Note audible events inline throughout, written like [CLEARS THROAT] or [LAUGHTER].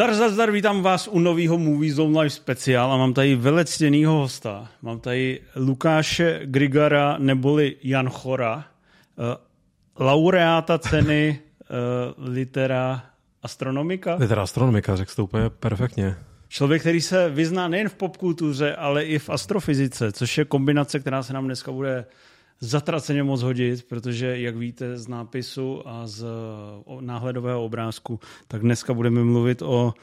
Zdar, zdar, zdar, vítám vás u nového Movie Zone Live speciál a mám tady velectěnýho hosta. Mám tady Lukáše Grigara neboli Jan Chora, uh, laureáta ceny uh, litera astronomika. Litera astronomika, řekl to úplně perfektně. Člověk, který se vyzná nejen v popkultuře, ale i v astrofyzice, což je kombinace, která se nám dneska bude zatraceně moc hodit, protože, jak víte z nápisu a z náhledového obrázku, tak dneska budeme mluvit o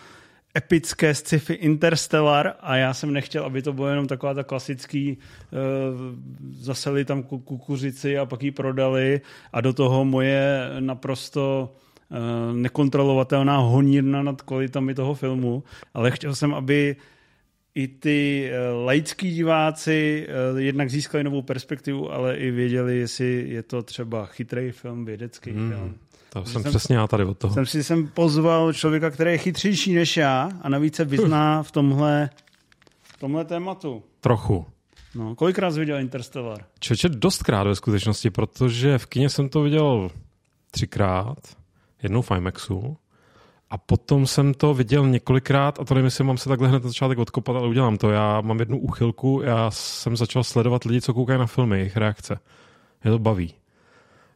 epické sci-fi Interstellar a já jsem nechtěl, aby to bylo jenom taková ta klasický uh, zaseli tam kukuřici a pak ji prodali a do toho moje naprosto uh, nekontrolovatelná honírna nad kvalitami toho filmu, ale chtěl jsem, aby i ty eh, laický diváci eh, jednak získali novou perspektivu, ale i věděli, jestli je to třeba chytrý film, vědecký hmm. film. To jsem, jsem přesně já tady od toho. Jsem si jsem pozval člověka, který je chytřejší než já a navíc se vyzná v tomhle, v tomhle tématu. Trochu. No, kolikrát jsi viděl Interstellar? Čoče, dostkrát ve skutečnosti, protože v kině jsem to viděl třikrát, jednou v IMAXu a potom jsem to viděl několikrát a to nevím, jestli mám se takhle hned na začátek odkopat, ale udělám to. Já mám jednu úchylku, já jsem začal sledovat lidi, co koukají na filmy, jejich reakce. Mě to baví.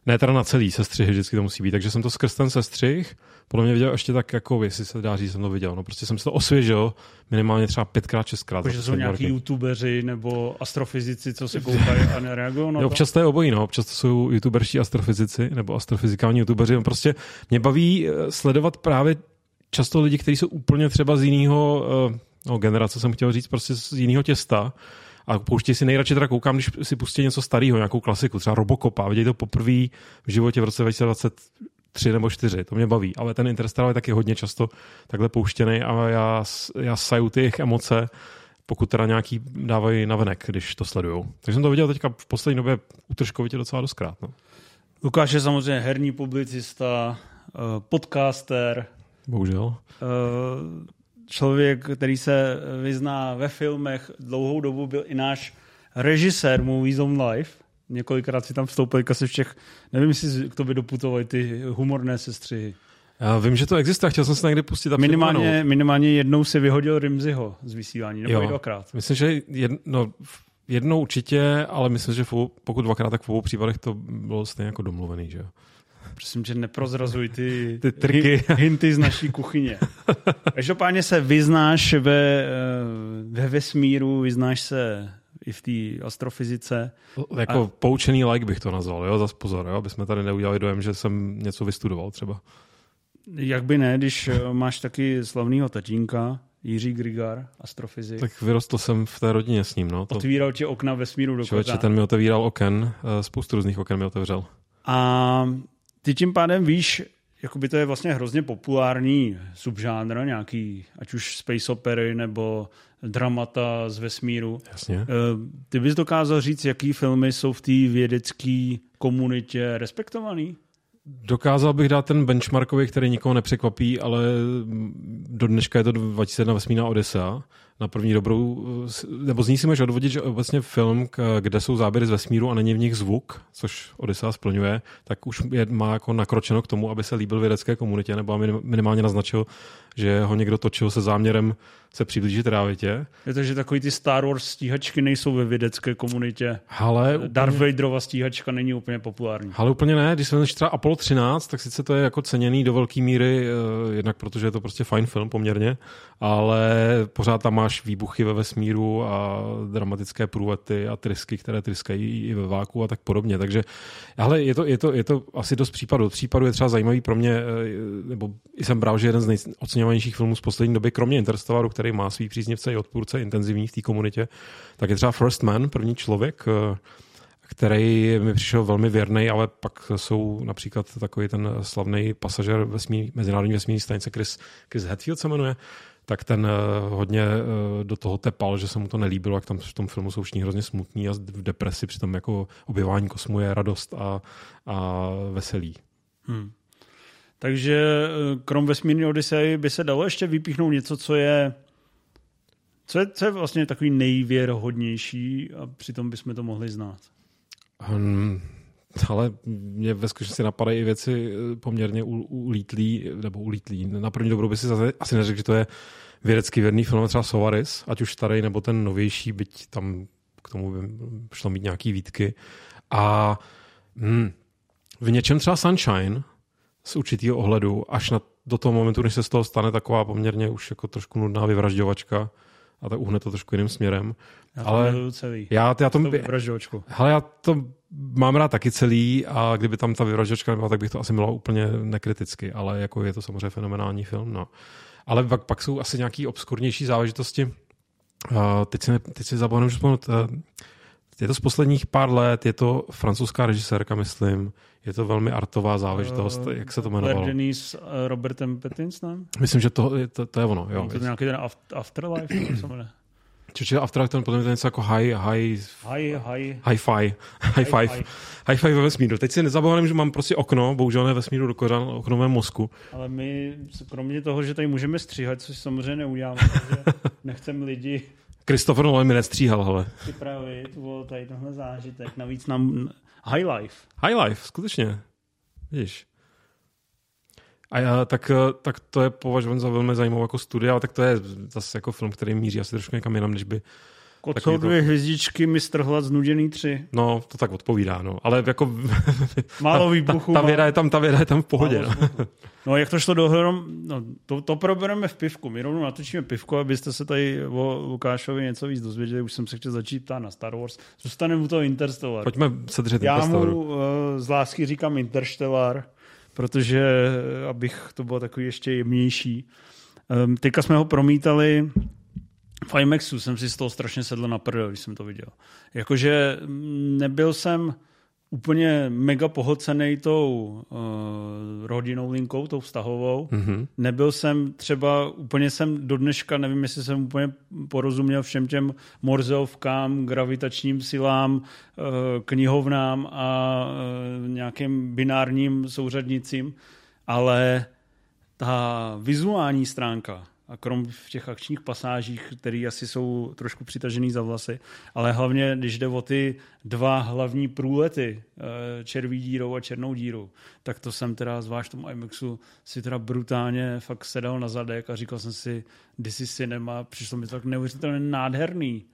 Ne teda na celý sestřih, vždycky to musí být. Takže jsem to skrz ten sestřih, podle mě viděl ještě tak, jako jestli se dá říct, jsem to viděl. No prostě jsem si to osvěžil minimálně třeba pětkrát, šestkrát. Takže jsou nějaký roky. youtubeři nebo astrofyzici, co se koukají a nereagují na to? Občas to je obojí, no. Občas to jsou youtuberští astrofyzici nebo astrofyzikální youtubeři. No prostě mě baví eh, sledovat právě často lidi, kteří jsou úplně třeba z jiného uh, no, generace, jsem chtěl říct, prostě z jiného těsta a pouštěj si nejradši teda koukám, když si pustí něco starého, nějakou klasiku, třeba Robocopa, vidějí to poprvé v životě v roce 2023 nebo 4, to mě baví, ale ten Interstellar je taky hodně často takhle pouštěný a já, já saju ty jejich emoce, pokud teda nějaký dávají na venek, když to sledujou. Takže jsem to viděl teďka v poslední době utržkovitě docela doskrát. No. Lukáš je samozřejmě herní publicista, eh, podcaster. Bohužel. Eh, člověk, který se vyzná ve filmech, dlouhou dobu byl i náš režisér Movies on Life. Několikrát si tam vstoupil se všech, nevím, jestli k tobě doputovali ty humorné sestřihy. Já vím, že to existuje, chtěl jsem se někdy pustit. A minimálně, minimálně jednou si vyhodil Rimziho z vysílání, nebo jo, dvakrát. Myslím, že jedno, no, jednou určitě, ale myslím, že pokud dvakrát, tak v obou případech to bylo stejně jako domluvený, že jo. Prosím tě, neprozrazuj ty, ty triky. hinty z naší kuchyně. Každopádně se vyznáš ve, eh, ve vesmíru, vyznáš se i v té astrofyzice. Jako a... poučený like bych to nazval, jo, zas pozor, jo, aby jsme tady neudělali dojem, že jsem něco vystudoval třeba. Jak by ne, když eh, máš taky slavného tatínka, Jiří Grigar, astrofyzik. Tak vyrostl jsem v té rodině s ním. No. To... Otvíral ti okna vesmíru do Člověče, ten mi otevíral oken, eh, spoustu různých oken mi otevřel. A ty tím pádem víš, jakoby to je vlastně hrozně populární subžánr, nějaký, ať už space opery nebo dramata z vesmíru. Jasně. Eh, ty bys dokázal říct, jaký filmy jsou v té vědecké komunitě respektovaný? Dokázal bych dát ten benchmarkový, který nikoho nepřekvapí, ale do dneška je to 2001 vesmírná Odessa na první dobrou, nebo z ní si můžeš odvodit, že vlastně film, kde jsou záběry z vesmíru a není v nich zvuk, což Odyssea splňuje, tak už je, má jako nakročeno k tomu, aby se líbil vědecké komunitě, nebo minimálně naznačil, že ho někdo točil se záměrem se přiblížit realitě. Je to, že takový ty Star Wars stíhačky nejsou ve vědecké komunitě. Ale Darth úplně... Vaderova stíhačka není úplně populární. Ale úplně ne, když se třeba Apollo 13, tak sice to je jako ceněný do velké míry, eh, jednak protože je to prostě fajn film poměrně, ale pořád tam máš výbuchy ve vesmíru a dramatické průlety a trysky, které tryskají i ve váku a tak podobně. Takže ale je to, je to, je to asi dost případů. Případů je třeba zajímavý pro mě, eh, nebo jsem bral, že jeden z nejoceňovanějších filmů z poslední doby, kromě Interstellaru, který má svý příznivce i odpůrce intenzivní v té komunitě, tak je třeba First Man, první člověk, eh, který mi přišel velmi věrný, ale pak jsou například takový ten slavný pasažer vesmí, mezinárodní vesmírní stanice Chris, Chris Hadfield se jmenuje, tak ten eh, hodně eh, do toho tepal, že se mu to nelíbilo, jak tam v tom filmu jsou všichni hrozně smutní a v depresi, přitom jako objevání kosmu je radost a, a veselí. Hmm. Takže krom vesmírné Odyssey by se dalo ještě vypíchnout něco, co je co je, co je vlastně takový nejvěrohodnější a přitom bychom to mohli znát? Um, ale mě ve skutečnosti napadají i věci eh, poměrně ulítlý, nebo ulítlý. Na první dobrou by si zase asi neřekl, že to je vědecky věrný film, třeba Sovaris, ať už starý nebo ten novější, byť tam k tomu by šlo mít nějaký výtky. A hm, v něčem třeba Sunshine z určitého ohledu, až na, do toho momentu, než se z toho stane taková poměrně už jako trošku nudná vyvražďovačka, a tak uhne to trošku jiným směrem. Já to ale celý. Já, já to, vyvražďovačku. Hele, já to mám rád taky celý a kdyby tam ta vyvražďovačka nebyla, tak bych to asi miloval úplně nekriticky, ale jako je to samozřejmě fenomenální film. No. Ale pak, pak jsou asi nějaký obskurnější záležitosti. Uh, teď si, teď si že uh, je to z posledních pár let, je to francouzská režisérka, myslím, je to velmi artová záležitost, uh, jak se to jmenovalo? Claire s uh, Robertem Pattinsonem? Myslím, že to, to, to je ono, jo. Je to nějaký ten Afterlife, Čiže Afterlife, ten potom je to něco jako high, high, high, high, hi-fi, high five, high five ve vesmíru. Teď si nezabavím, že mám prostě okno, bohužel ne vesmíru do kořán, okno v mozku. Ale my, kromě toho, že tady můžeme stříhat, což samozřejmě neuděláme, protože [LAUGHS] nechcem lidi Christopher Nolan mi nestříhal, hele. Připravit o tady tohle zážitek. Navíc nám High Life. High Life, skutečně. Vidíš. A já, tak, tak to je považován za velmi zajímavou jako studia, ale tak to je zase jako film, který míří asi trošku někam jinam, než by jsou dvě to... hvězdičky, mistr hlad znuděný tři. No, to tak odpovídá, no. Ale jako... [LAUGHS] Málo výbuchů. Ta, ta, ta, věda je tam, ta věda je tam v pohodě. No. no, jak to šlo dohrom, no, to, to probereme v pivku. My rovnou natočíme pivku, abyste se tady o Lukášovi něco víc dozvěděli. Už jsem se chtěl začít ptát na Star Wars. Zůstaneme u toho Interstellar. Pojďme se držet Já mu uh, z lásky říkám Interstellar, protože eh, abych to bylo takový ještě jemnější. Um, teďka jsme ho promítali v IMAXu jsem si z toho strašně sedl na prdel, když jsem to viděl. Jakože nebyl jsem úplně mega pohlcený tou uh, rodinnou linkou, tou vztahovou. Mm-hmm. Nebyl jsem třeba, úplně jsem do dneška, nevím, jestli jsem úplně porozuměl všem těm morzeovkám, gravitačním silám, uh, knihovnám a uh, nějakým binárním souřadnicím, ale ta vizuální stránka, a krom v těch akčních pasážích, které asi jsou trošku přitažený za vlasy, ale hlavně, když jde o ty dva hlavní průlety, eh, červí dírou a černou dírou, tak to jsem teda, zvlášť v tom IMAXu, si teda brutálně fakt sedal na zadek a říkal jsem si, this is cinema, přišlo mi to tak neuvěřitelně nádherný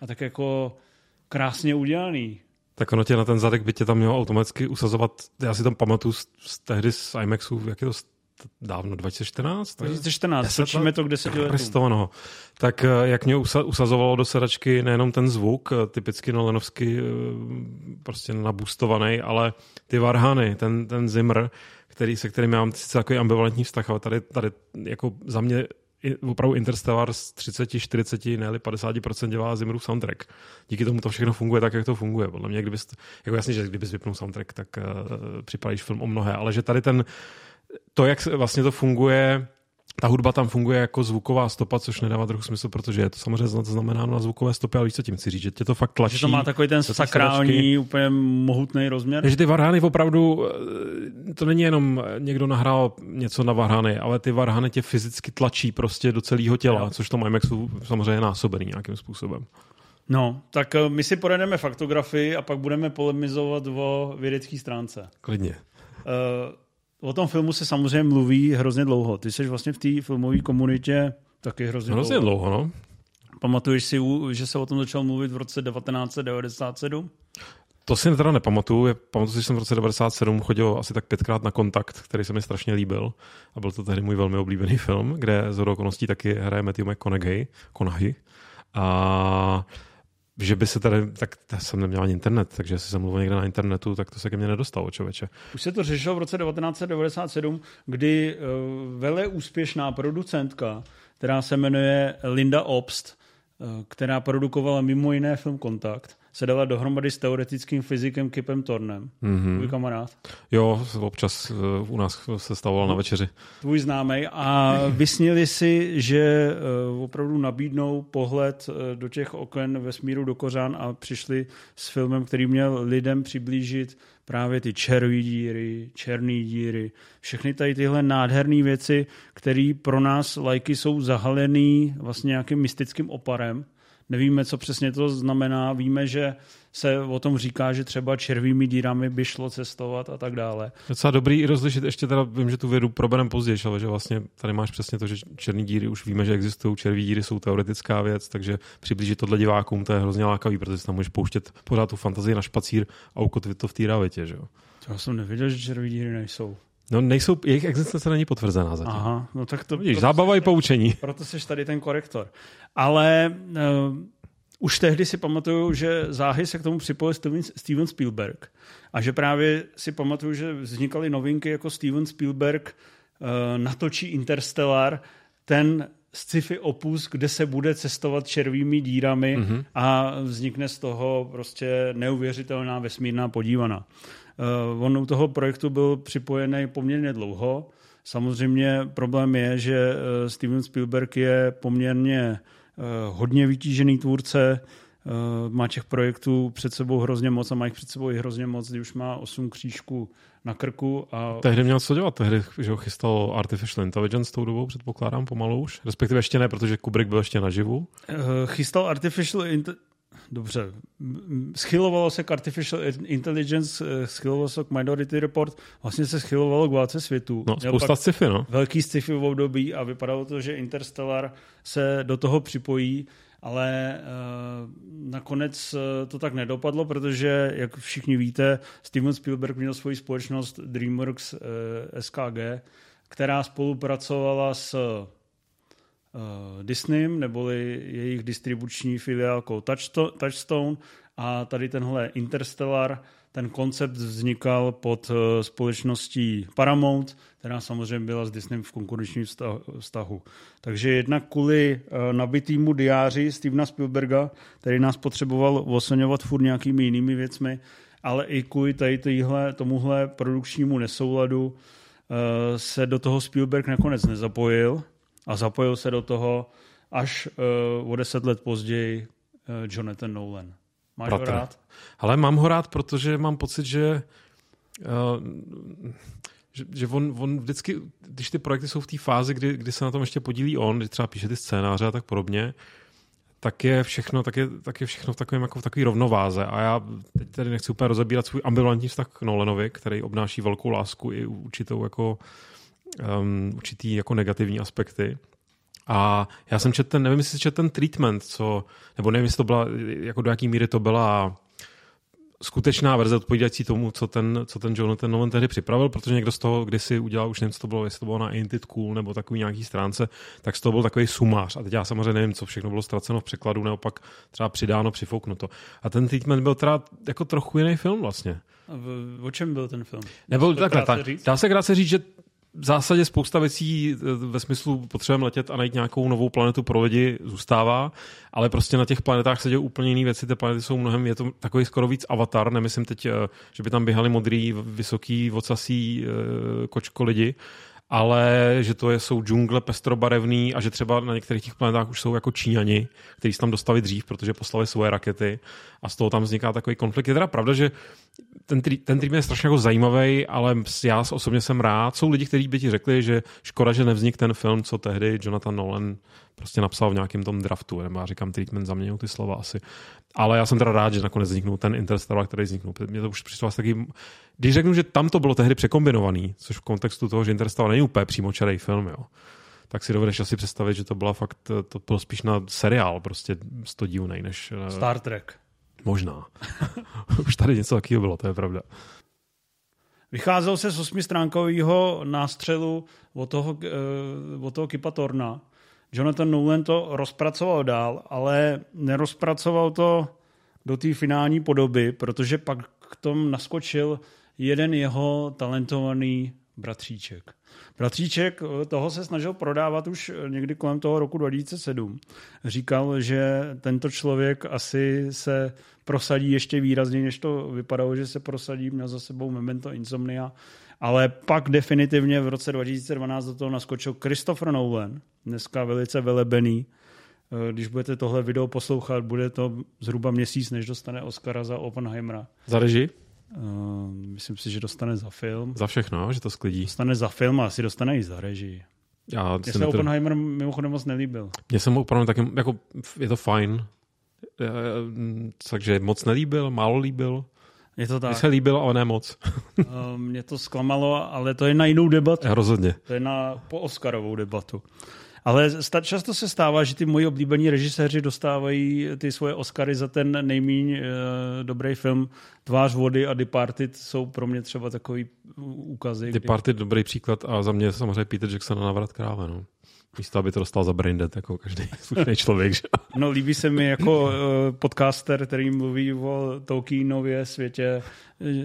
a tak jako krásně udělaný. Tak ono tě na ten zadek by tě tam mělo automaticky usazovat, já si tam pamatuju z, z tehdy z IMAXu, jak je to dávno, 2014? 2014, točíme to k deseti letům. No. Tak eh, jak mě usazovalo do sedačky nejenom ten zvuk, eh, typicky Nolanovsky eh, prostě nabustovaný, ale ty varhany, ten, ten Zimmer, který, se kterým já mám sice takový ambivalentní vztah, ale tady, tady jako za mě opravdu Interstellar z 30, 40, ne 50% dělá Zimmerův soundtrack. Díky tomu to všechno funguje tak, jak to funguje. Podle mě, kdybys, jako jasně, že kdybys vypnul soundtrack, tak uh, připravíš film o mnohé, ale že tady ten to, jak vlastně to funguje, ta hudba tam funguje jako zvuková stopa, což nedává trochu smysl, protože je to samozřejmě znamenáno na zvukové stopě, ale víš, co tím chci říct, že tě to fakt tlačí. Že to má takový ten sakrální, úplně mohutný rozměr. Že ty varhany opravdu, eh, to není jenom někdo nahrál něco na varhany, ale ty varhany tě fyzicky tlačí prostě do celého těla, no. což to IMAXu samozřejmě je násobený nějakým způsobem. No, tak eh, my si porademe faktografii a pak budeme polemizovat o vědecké stránce. Klidně. Uh, O tom filmu se samozřejmě mluví hrozně dlouho. Ty jsi vlastně v té filmové komunitě taky hrozně, hrozně dlouho. dlouho no. Pamatuješ si, že se o tom začal mluvit v roce 1997? To si teda nepamatuju. Pamatuju si, že jsem v roce 97 chodil asi tak pětkrát na kontakt, který se mi strašně líbil. A byl to tehdy můj velmi oblíbený film, kde z okolností taky hraje Matthew McConaughey. Konahy. A že by se tady, tak jsem neměl ani internet, takže jestli jsem mluvil někde na internetu, tak to se ke mně nedostalo, člověče. Už se to řešilo v roce 1997, kdy uh, vele úspěšná producentka, která se jmenuje Linda Obst, uh, která produkovala mimo jiné film Kontakt, se dala dohromady s teoretickým fyzikem Kipem Tornem. Mm-hmm. Tvůj kamarád. Jo, občas uh, u nás se stavoval na večeři. Tvůj známý. A vysnili si, že uh, opravdu nabídnou pohled uh, do těch oken vesmíru do Kořán a přišli s filmem, který měl lidem přiblížit právě ty červé díry, černé díry, všechny tady tyhle nádherné věci, které pro nás lajky jsou zahalený vlastně nějakým mystickým oparem, Nevíme, co přesně to znamená. Víme, že se o tom říká, že třeba červými dírami by šlo cestovat a tak dále. Docela dobrý rozlišit, ještě teda vím, že tu vědu proberem později, ale že vlastně tady máš přesně to, že černé díry už víme, že existují, červí díry jsou teoretická věc, takže přiblížit tohle divákům to je hrozně lákavý, protože tam můžeš pouštět pořád tu fantazii na špacír a ukotvit to v té realitě. Že jo? Já jsem nevěděl, že červí díry nejsou. No nejsou, jejich existence není potvrzená zatím. Aha, no tak to... Vidíš, zábava i poučení. Proto jsi tady ten korektor. Ale uh, už tehdy si pamatuju, že záhy se k tomu připojil Steven, Spielberg. A že právě si pamatuju, že vznikaly novinky jako Steven Spielberg uh, natočí Interstellar, ten sci-fi opus, kde se bude cestovat červými dírami mm-hmm. a vznikne z toho prostě neuvěřitelná vesmírná podívaná. Uh, on u toho projektu byl připojený poměrně dlouho. Samozřejmě problém je, že uh, Steven Spielberg je poměrně uh, hodně vytížený tvůrce, má těch projektů před sebou hrozně moc a má jich před sebou i hrozně moc, když už má osm křížků na krku. A... Tehdy měl co dělat, tehdy že ho chystal Artificial Intelligence tou dobou, předpokládám, pomalu už. Respektive ještě ne, protože Kubrick byl ještě naživu. Chystal Artificial Intelligence Dobře. Schylovalo se k Artificial Intelligence, eh, schylovalo se k Minority Report, vlastně se schylovalo k válce světu. No, spousta sci-fi, no. Velký sci-fi v období a vypadalo to, že Interstellar se do toho připojí, ale uh, nakonec eh, to tak nedopadlo, protože, jak všichni víte, Steven Spielberg měl svoji společnost DreamWorks uh, SKG, která spolupracovala s Disneym, neboli jejich distribuční filiálkou Touchstone a tady tenhle Interstellar, ten koncept vznikal pod uh, společností Paramount, která samozřejmě byla s Disneym v konkurenčním vztahu. Takže jednak kvůli uh, nabitýmu diáři Stevena Spielberga, který nás potřeboval oslňovat furt nějakými jinými věcmi, ale i kvůli tady týhle, tomuhle produkčnímu nesouladu se do toho Spielberg nakonec nezapojil, a zapojil se do toho až uh, o deset let později uh, Jonathan Nolan. Máš Bratr. ho rád? Ale mám ho rád, protože mám pocit, že uh, že, že on, on vždycky, když ty projekty jsou v té fázi, kdy, kdy se na tom ještě podílí on, kdy třeba píše ty scénáře a tak podobně, tak je všechno, tak je, tak je všechno v takovém, jako v takové rovnováze. A já teď tady nechci úplně rozebírat svůj ambivalentní vztah k Nolanovi, který obnáší velkou lásku i určitou jako um, určitý jako negativní aspekty. A já jsem četl ten, nevím, jestli četl ten treatment, co, nebo nevím, jestli to byla, jako do jaký míry to byla skutečná verze odpovídající tomu, co ten, co ten Jonathan Nolan tehdy připravil, protože někdo z toho kdysi udělal, už nevím, co to bylo, jestli to bylo na Ain't It Cool nebo takový nějaký stránce, tak z toho byl takový sumář. A teď já samozřejmě nevím, co všechno bylo ztraceno v překladu, nebo pak třeba přidáno, přifouknuto. A ten treatment byl teda jako trochu jiný film vlastně. A v, o čem byl ten film? Nebo takhle, ta, dá se krátce říct, že v zásadě spousta věcí eh, ve smyslu potřebujeme letět a najít nějakou novou planetu pro lidi zůstává, ale prostě na těch planetách se dějí úplně jiné věci. Ty planety jsou mnohem, je to takový skoro víc avatar, nemyslím teď, eh, že by tam běhali modrý, vysoký, vocasí eh, kočko lidi, ale že to je, jsou džungle pestrobarevný a že třeba na některých těch planetách už jsou jako Číňani, kteří se tam dostali dřív, protože poslali svoje rakety a z toho tam vzniká takový konflikt. Je teda pravda, že ten, ten tým je strašně jako zajímavý, ale já osobně jsem rád. Jsou lidi, kteří by ti řekli, že škoda, že nevznik ten film, co tehdy Jonathan Nolan prostě napsal v nějakém tom draftu, nebo já říkám treatment, zaměnil ty slova asi. Ale já jsem teda rád, že nakonec vzniknul ten Interstellar, který vzniknul. Mě to už přišlo taky... Když řeknu, že tam to bylo tehdy překombinovaný, což v kontextu toho, že Interstellar není úplně přímočarý film, jo, tak si dovedeš asi představit, že to byla fakt, to bylo spíš na seriál, prostě sto divnej, než... Eh, Star Trek. Možná. [LAUGHS] Už tady něco takového bylo, to je pravda. Vycházel se z osmistránkového nástřelu od toho, eh, od toho Kipa Torna. Jonathan Nolan to rozpracoval dál, ale nerozpracoval to do té finální podoby, protože pak k tomu naskočil jeden jeho talentovaný bratříček. Bratříček eh, toho se snažil prodávat už eh, někdy kolem toho roku 2007. Říkal, že tento člověk asi se prosadí ještě výrazněji, než to vypadalo, že se prosadí. Měl za sebou Memento Insomnia. Ale pak definitivně v roce 2012 do toho naskočil Christopher Nolan, dneska velice velebený. Eh, když budete tohle video poslouchat, bude to zhruba měsíc, než dostane Oscara za Oppenheimera. Za režii? Uh, myslím si, že dostane za film. Za všechno, že to sklidí. Dostane za film a asi dostane i za režii. Já Mně se Oppenheimer mimochodem moc nelíbil. Mně se mu opravdu taky, jako je to fajn, takže moc nelíbil, málo líbil. Je to tak. Mně se líbil, ale ne moc. Mě to zklamalo, ale to je na jinou debatu. [LAUGHS] Rozhodně. To je na po Oscarovou debatu. Ale často se stává, že ty moji oblíbení režiséři dostávají ty svoje Oscary za ten nejmíň uh, dobrý film. Tvář vody a Departed jsou pro mě třeba takový úkazy. Departed kdy... dobrý příklad a za mě samozřejmě Peter Jackson a Navrat krále. No. Místo, aby to dostal za braindead, jako každý [LAUGHS] slušný člověk. Že? No líbí se mi jako uh, podcaster, který mluví o Tolkienově světě,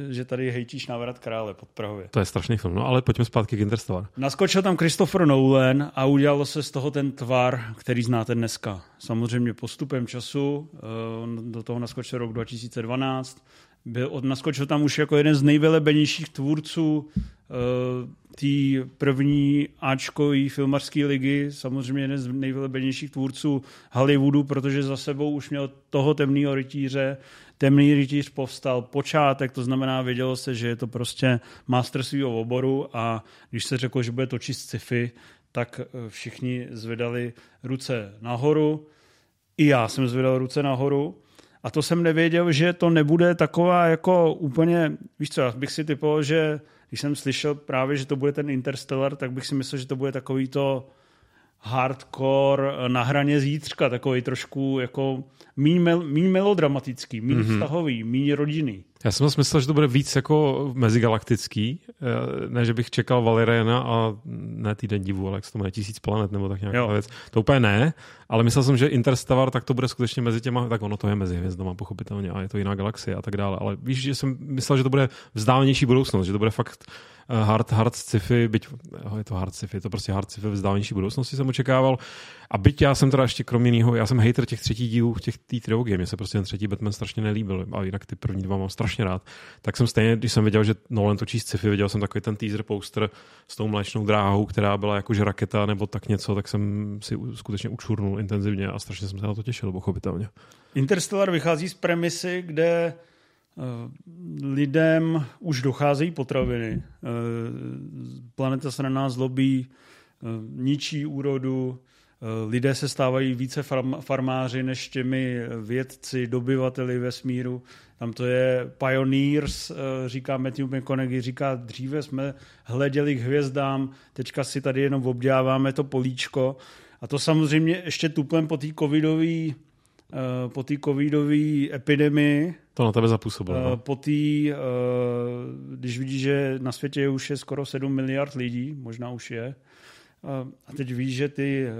že tady hejtíš návrat krále pod Prahově. To je strašný film, no ale pojďme zpátky k Interstellar. Naskočil tam Christopher Nolan a udělalo se z toho ten tvar, který znáte dneska. Samozřejmě postupem času, uh, do toho naskočil rok 2012, byl, od, naskočil tam už jako jeden z nejvelebenějších tvůrců uh, té první Ačkový filmařské ligy, samozřejmě jeden z nejvelebenějších tvůrců Hollywoodu, protože za sebou už měl toho temného rytíře. Temný rytíř povstal počátek, to znamená, vědělo se, že je to prostě master svého oboru a když se řeklo, že bude točit sci-fi, tak eh, všichni zvedali ruce nahoru. I já jsem zvedal ruce nahoru. A to jsem nevěděl, že to nebude taková jako úplně, víš co, já bych si typoval, že když jsem slyšel právě, že to bude ten Interstellar, tak bych si myslel, že to bude takový to hardcore na hraně zítřka, takový trošku jako míň, mel, míň melodramatický, míň mm-hmm. vztahový, míň rodinný. Já jsem si myslel, že to bude víc jako mezigalaktický, eh, ne, že bych čekal Valeriana a ne týden divu, ale jak se to má tisíc planet nebo tak nějaká jo. věc. To úplně ne, ale myslel jsem, že Interstellar tak to bude skutečně mezi těma, tak ono to je mezi hvězdama pochopitelně a je to jiná galaxie a tak dále, ale víš, že jsem myslel, že to bude vzdálenější budoucnost, že to bude fakt hard, hard sci-fi, byť oh, je to hard sci-fi, je to prostě hard sci-fi v vzdálenější budoucnosti jsem očekával. A byť já jsem teda ještě kromě jiného, já jsem hater těch třetích dílů těch té trilogie, mně se prostě ten třetí Batman strašně nelíbil, a jinak ty první dva mám strašně rád. Tak jsem stejně, když jsem viděl, že Nolan točí sci-fi, viděl jsem takový ten teaser poster s tou mléčnou dráhou, která byla jakože raketa nebo tak něco, tak jsem si skutečně učurnul intenzivně a strašně jsem se na to těšil, pochopitelně. Interstellar vychází z premisy, kde Eh, lidem už docházejí potraviny. Eh, planeta se na nás zlobí, eh, ničí úrodu, lidé se stávají více farmáři než těmi vědci, dobyvateli vesmíru. Tam to je pioneers, říká Matthew McConaughey, říká, dříve jsme hleděli k hvězdám, teďka si tady jenom obděláváme to políčko. A to samozřejmě ještě tuplem po té covidové po té covidové epidemii, to na tebe zapůsobilo. No? Po té, eh, když vidíš, že na světě už je skoro 7 miliard lidí, možná už je, a teď víš, že ty eh,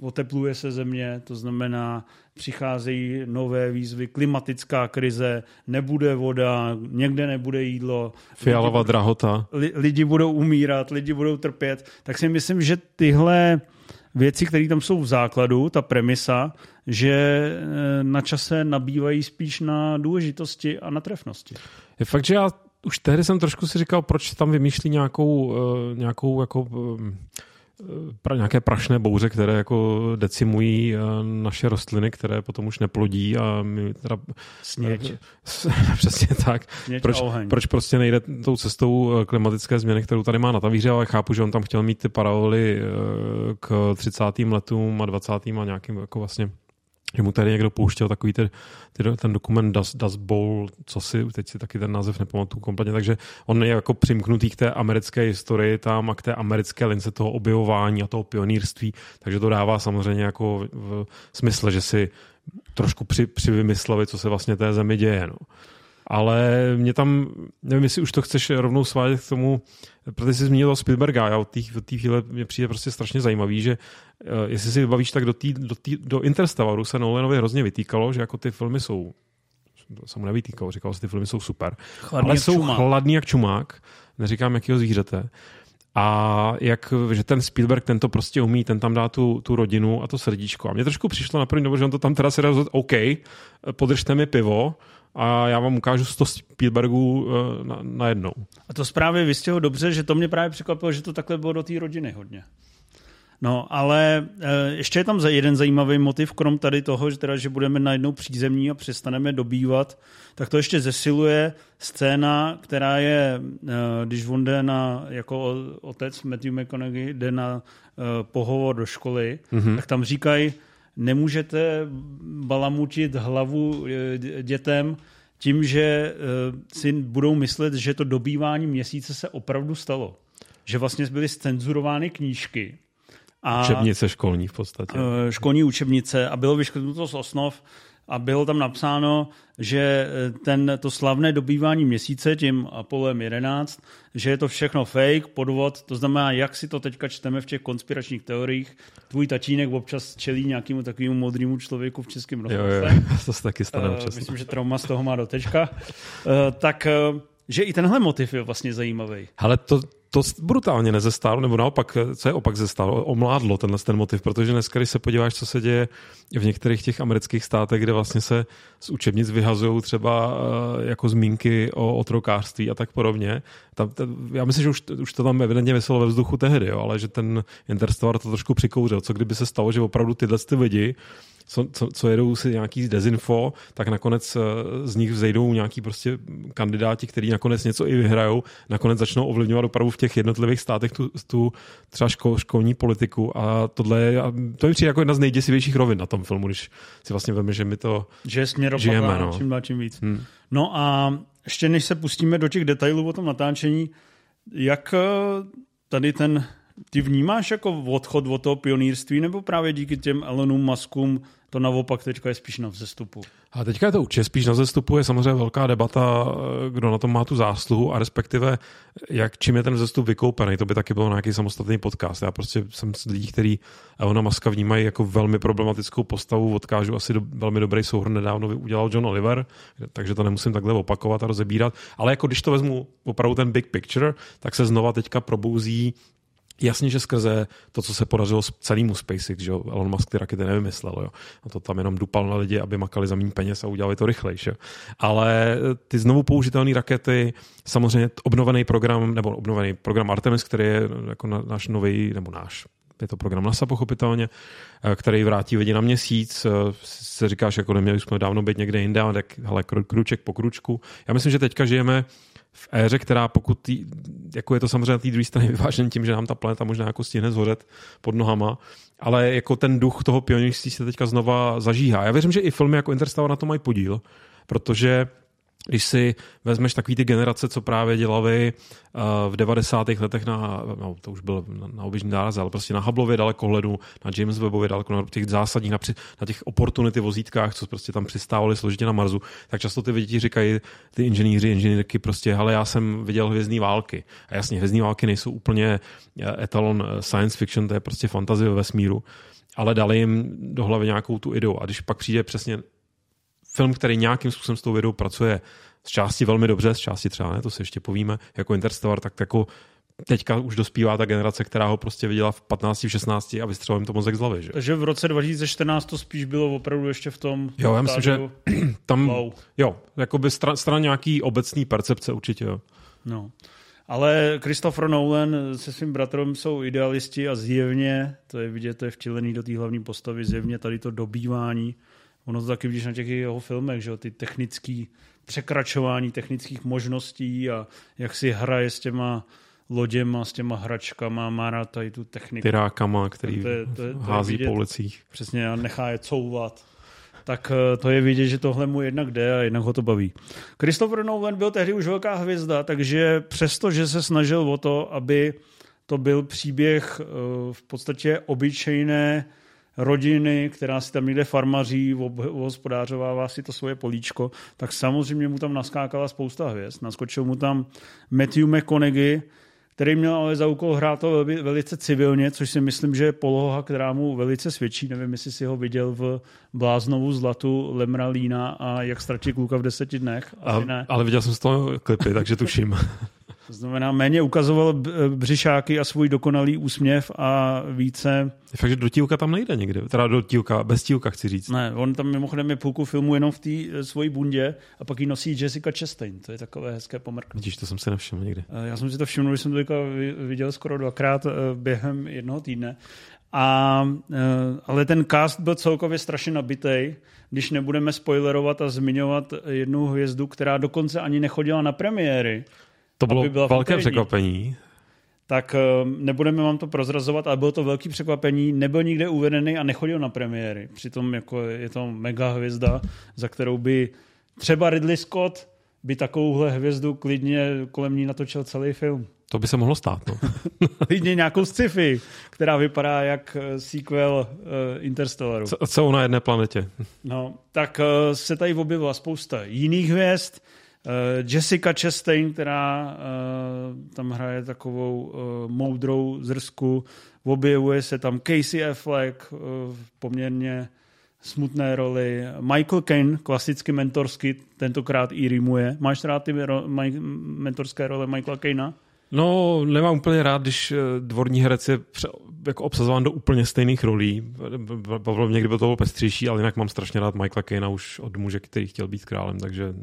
otepluje se země, to znamená, přicházejí nové výzvy, klimatická krize, nebude voda, někde nebude jídlo. Fialová drahota. Lidi budou umírat, lidi budou trpět. Tak si myslím, že tyhle věci, které tam jsou v základu, ta premisa, že eh, na čase nabývají spíš na důležitosti a na trefnosti. Je fakt, že já už tehdy jsem trošku si říkal, proč tam vymýšlí nějakou, eh, nějakou jako pra, nějaké prašné bouře, které jako decimují eh, naše rostliny, které potom už neplodí a my teda... Sněď. [LAUGHS] Přesně tak. Sněď proč, proč prostě nejde tou cestou klimatické změny, kterou tady má na tavíře, ale chápu, že on tam chtěl mít ty paralely k 30. letům a 20. a nějakým jako vlastně že mu tady někdo pouštěl takový ten, ten dokument Dust, Dust Bowl, co si, teď si taky ten název nepamatuju kompletně, takže on je jako přimknutý k té americké historii tam a k té americké lince toho objevování a toho pionýrství, takže to dává samozřejmě jako v smysl, že si trošku při, přivymysleli, co se vlastně té zemi děje. No ale mě tam, nevím, jestli už to chceš rovnou svádět k tomu, protože jsi zmínil Spielberga, já od té chvíle mě přijde prostě strašně zajímavý, že uh, jestli si vybavíš, tak do, tý, do, tý, do Interstellaru se Nolanovi hrozně vytýkalo, že jako ty filmy jsou to jsem mu nevytýkal, říkal, že ty filmy jsou super, chladný ale jsou čumák. chladný jak čumák, neříkám jakýho zvířete. A jak, že ten Spielberg, ten to prostě umí, ten tam dá tu, tu rodinu a to srdíčko. A mě trošku přišlo na první dobu, že on to tam teda se rozhodl, OK, podržte mi pivo, a já vám ukážu 100 Spielbergů eh, na, na jednou. A to právě vystěho dobře, že to mě právě překvapilo, že to takhle bylo do té rodiny hodně. No, ale e, ještě je tam jeden zajímavý motiv, krom tady toho, že, teda, že budeme najednou přízemní a přestaneme dobývat, tak to ještě zesiluje scéna, která je, e, když on jde na, jako otec Matthew McConaughey, jde na e, pohovor do školy, mm-hmm. tak tam říkají, nemůžete balamutit hlavu eh, dětem tím, že eh, si budou myslet, že to dobývání měsíce se opravdu stalo. Že vlastně byly cenzurovány knížky. A, učebnice školní v podstatě. Školní učebnice a bylo vyškrtnuto z osnov a bylo tam napsáno, že eh, ten, to slavné dobývání měsíce tím Apolem 11, že je to všechno fake, podvod, to znamená, jak si to teďka čteme v těch konspiračních teoriích, tvůj tatínek občas čelí nějakému takovému modrému člověku v českém rozhlase. [LAUGHS] to se taky stane uh, Myslím, že trauma z toho má do teďka. Uh, tak uh, že i tenhle motiv je vlastně zajímavý. Ale to, to brutálně nezestálo, nebo naopak, co je opak zestálo, omládlo tenhle ten motiv, protože dneska, když se podíváš, co se děje v některých těch amerických státech, kde vlastně se z učebnic vyhazují třeba eh, jako zmínky o otrokářství a tak podobně. Tam, já myslím, že už, už to tam evidentně vyselo ve vzduchu tehdy, jo, ale že ten Interstellar to trošku přikouřil. Co kdyby se stalo, že opravdu tyhle ty lidi co, co, co jedou si nějaký dezinfo, tak nakonec eh, z nich vzejdou nějaký prostě kandidáti, kteří nakonec něco i vyhrajou, nakonec začnou ovlivňovat opravdu v těch jednotlivých státech tu, tu třeba škol, školní politiku a tohle je, to je přijde jako jedna z nejděsivějších rovin na tom filmu, když si vlastně víme, že my to že je žijeme. No. Čím dál tím víc. Hmm. No a ještě než se pustíme do těch detailů o tom natáčení, jak eh, tady ten ty vnímáš jako odchod od toho pionýrství, nebo právě díky těm Elonům Muskům to naopak teďka je spíš na vzestupu? A teďka je to určitě spíš na vzestupu, je samozřejmě velká debata, kdo na tom má tu zásluhu a respektive jak, čím je ten vzestup vykoupený, to by taky bylo nějaký samostatný podcast. Já prostě jsem z lidí, kteří Elona Muska vnímají jako velmi problematickou postavu, odkážu asi do, velmi dobrý souhrn nedávno udělal John Oliver, takže to nemusím takhle opakovat a rozebírat, ale jako když to vezmu opravdu ten big picture, tak se znova teďka probouzí Jasně, že skrze to, co se podařilo celému SpaceX, že Elon Musk ty rakety nevymyslel, jo. A to tam jenom dupal na lidi, aby makali za méně peněz a udělali to rychlejší. Ale ty znovu použitelné rakety, samozřejmě obnovený program, nebo obnovený program Artemis, který je jako náš nový, nebo náš, je to program NASA pochopitelně, eh, který vrátí lidi na měsíc. Eh, se říkáš, jako neměli jsme dávno být někde jinde, ale tak hele, kruček po kručku. Já myslím, že teďka žijeme v éře, která pokud tý, jako je to samozřejmě na té druhé straně vyvážen tím, že nám ta planeta možná jako stihne zhořet pod nohama, ale jako ten duch toho pionýrství se teďka znova zažíhá. Já věřím, že i filmy jako Interstellar na to mají podíl, protože když si vezmeš takový ty generace, co právě dělali uh, v 90. letech na, no, to už byl na, na oběžný náraz, ale prostě na Hubbleově dalekohledu, na James Webbově daleko, na těch zásadních, na, při, na těch opportunity vozítkách, co prostě tam přistávali složitě na Marsu, tak často ty lidi říkají, ty inženýři, inženýrky prostě, ale já jsem viděl hvězdní války. A jasně, hvězdní války nejsou úplně eh, etalon eh, science fiction, to je prostě fantazie ve vesmíru ale dali jim do hlavy nějakou tu ideu. A když pak přijde přesně film, který nějakým způsobem s tou vědou pracuje z části velmi dobře, z části třeba ne, to si ještě povíme, jako Interstellar, tak jako teďka už dospívá ta generace, která ho prostě viděla v 15, v 16 a vystřelil jim to mozek z hlavy. Že? Takže v roce 2014 to spíš bylo opravdu ještě v tom Jo, já myslím, že [CLEARS THROAT] tam, wow. jo, jako by stran, stran nějaký obecný percepce určitě, jo. No. Ale Christopher Nolan se svým bratrem jsou idealisti a zjevně, to je vidět, to je vtělený do té hlavní postavy, zjevně tady to dobývání Ono to taky vidíš na těch jeho filmech, že jo, ty technické překračování technických možností a jak si hraje s těma loděma, s těma hračkama, má rád tady tu techniku. Tyrákama, který to je, to je, to hází vidět, po ulicích. Přesně a nechá je couvat. Tak eh, to je vidět, že tohle mu jednak jde a jednak ho to baví. Christopher Nolan byl tehdy už velká hvězda, takže přesto, že se snažil o to, aby to byl příběh eh, v podstatě obyčejné rodiny, která si tam někde farmaří, hospodářovává si to svoje políčko, tak samozřejmě mu tam naskákala spousta hvězd. Naskočil mu tam Matthew McConaughey, který měl ale za úkol hrát to velice civilně, což si myslím, že je poloha, která mu velice svědčí. Nevím, jestli si ho viděl v Bláznovu zlatu Lemra Lína a jak ztratit kluka v deseti dnech. A, ne. Ale viděl jsem z toho klipy, takže tuším. [LAUGHS] To znamená, méně ukazoval břišáky a svůj dokonalý úsměv a více... Je fakt, že do tílka tam nejde někde, teda do tílka, bez tílka chci říct. Ne, on tam mimochodem je půlku filmu jenom v té eh, svojí bundě a pak ji nosí Jessica Chastain, to je takové hezké pomrknutí. Vidíš, to jsem si nevšiml někdy. Eh, já jsem si to všiml, že jsem to viděl skoro dvakrát eh, během jednoho týdne. A, ale ten cast byl celkově strašně nabitý, když nebudeme spoilerovat a zmiňovat jednu hvězdu, která dokonce ani nechodila na premiéry. To bylo velké překvapení. tak eh, nebudeme vám to prozrazovat, ale bylo to velký překvapení, nebyl nikde uvedený a nechodil na premiéry. Přitom jako je to mega hvězda, za kterou by třeba Ridley Scott by takovouhle hvězdu klidně kolem ní natočil celý film. To by se mohlo stát, no. [LAUGHS] klidně nějakou sci-fi, která vypadá jak eh, sequel uh, Interstellaru. Co, co na jedné planetě. No, tak uh, se tady objevila spousta jiných hvězd. Uh, Jessica Chastain, která uh, tam hraje takovou uh, moudrou zrsku. Objevuje se tam Casey Affleck, uh, poměrně smutné roli. Michael Caine, klasicky mentorsky, tentokrát i rýmuje. Máš rád ty mentorské role Michaela Caina? No, nemám úplně rád, když eh, dvorní herec je jako obsazován do úplně stejných rolí. Bavilo mě, kdyby to bylo pestřejší, ale jinak mám strašně rád Michaela Caina už od muže, který chtěl být králem, takže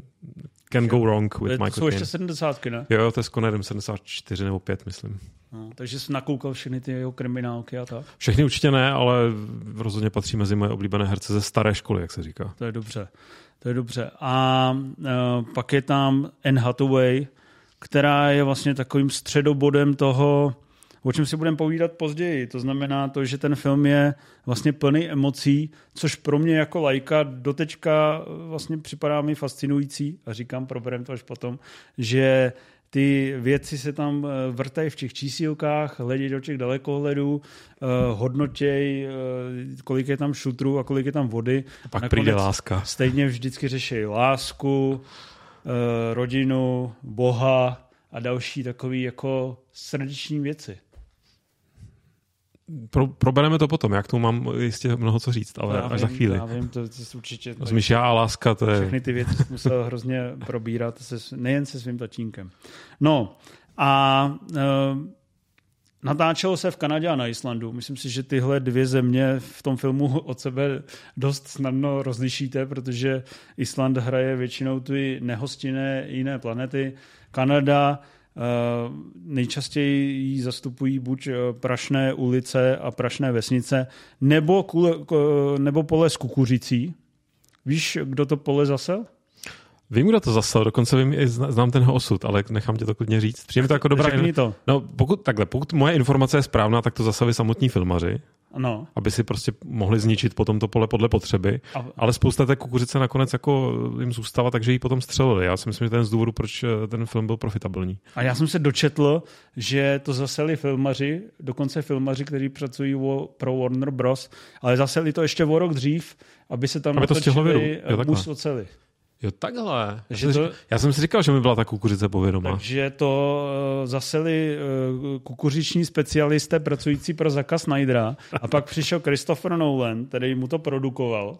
can go wrong with Michael To jsou ještě 70, ne? Jo, to je s Connerem 74 nebo 5, myslím. No, takže jsi nakoukal všechny ty jeho kriminálky a tak? Všechny určitě ne, ale rozhodně patří mezi moje oblíbené herce ze staré školy, jak se říká. To je dobře. To je dobře. A uh, pak je tam Anne Hathaway, která je vlastně takovým středobodem toho, o čem si budeme povídat později. To znamená to, že ten film je vlastně plný emocí, což pro mě jako lajka dotečka vlastně připadá mi fascinující a říkám, proberem to až potom, že ty věci se tam eh, vrtají v těch čísílkách, hledí do těch dalekohledů, uh, hodnotěj, uh, kolik je tam šutrů a kolik je tam vody. A pak přijde láska. Stejně vždycky řeší lásku, Eh, rodinu, Boha a další takové jako srdeční věci. Pro, probereme to potom, jak tu mám jistě mnoho co říct, ale já až vím, za chvíli. Já vím, to, to určitě... Rozumíš, já a láska, to je... Všechny ty věci jsem musel [LAUGHS] hrozně probírat, se, nejen se svým tatínkem. No a uh, Natáčelo se v Kanadě a na Islandu. Myslím si, že tyhle dvě země v tom filmu od sebe dost snadno rozlišíte, protože Island hraje většinou ty nehostinné jiné planety. Kanada eh, nejčastěji ji zastupují buď eh, prašné ulice a prašné vesnice, nebo, kule, nebo pole s kukuřicí. Víš, kdo to pole zasel? Vím, kdo to zasel, dokonce vím, znám ten osud, ale nechám tě to klidně říct. Přijde to jako dobrá... Řekni to. No, pokud, takhle, pokud moje informace je správná, tak to zasali samotní filmaři. Ano. Aby si prostě mohli zničit potom to pole podle potřeby. A... Ale spousta té kukuřice nakonec jako jim zůstala, takže ji potom střelili. Já si myslím, že ten z důvodu, proč eh, ten film byl profitabilní. A já jsem se dočetl, že to zaseli filmaři, dokonce filmaři, kteří pracují pro Warner Bros., ale zaseli to ještě o rok dřív, aby se tam aby to natočili mus oceli. Jo, takhle. Já, jsem, to, já jsem si říkal, že mi byla ta kukuřice povědomá. Takže to uh, zaseli uh, kukuřiční specialisté pracující pro Zaka Snydera a pak přišel Christopher Nolan, který mu to produkoval.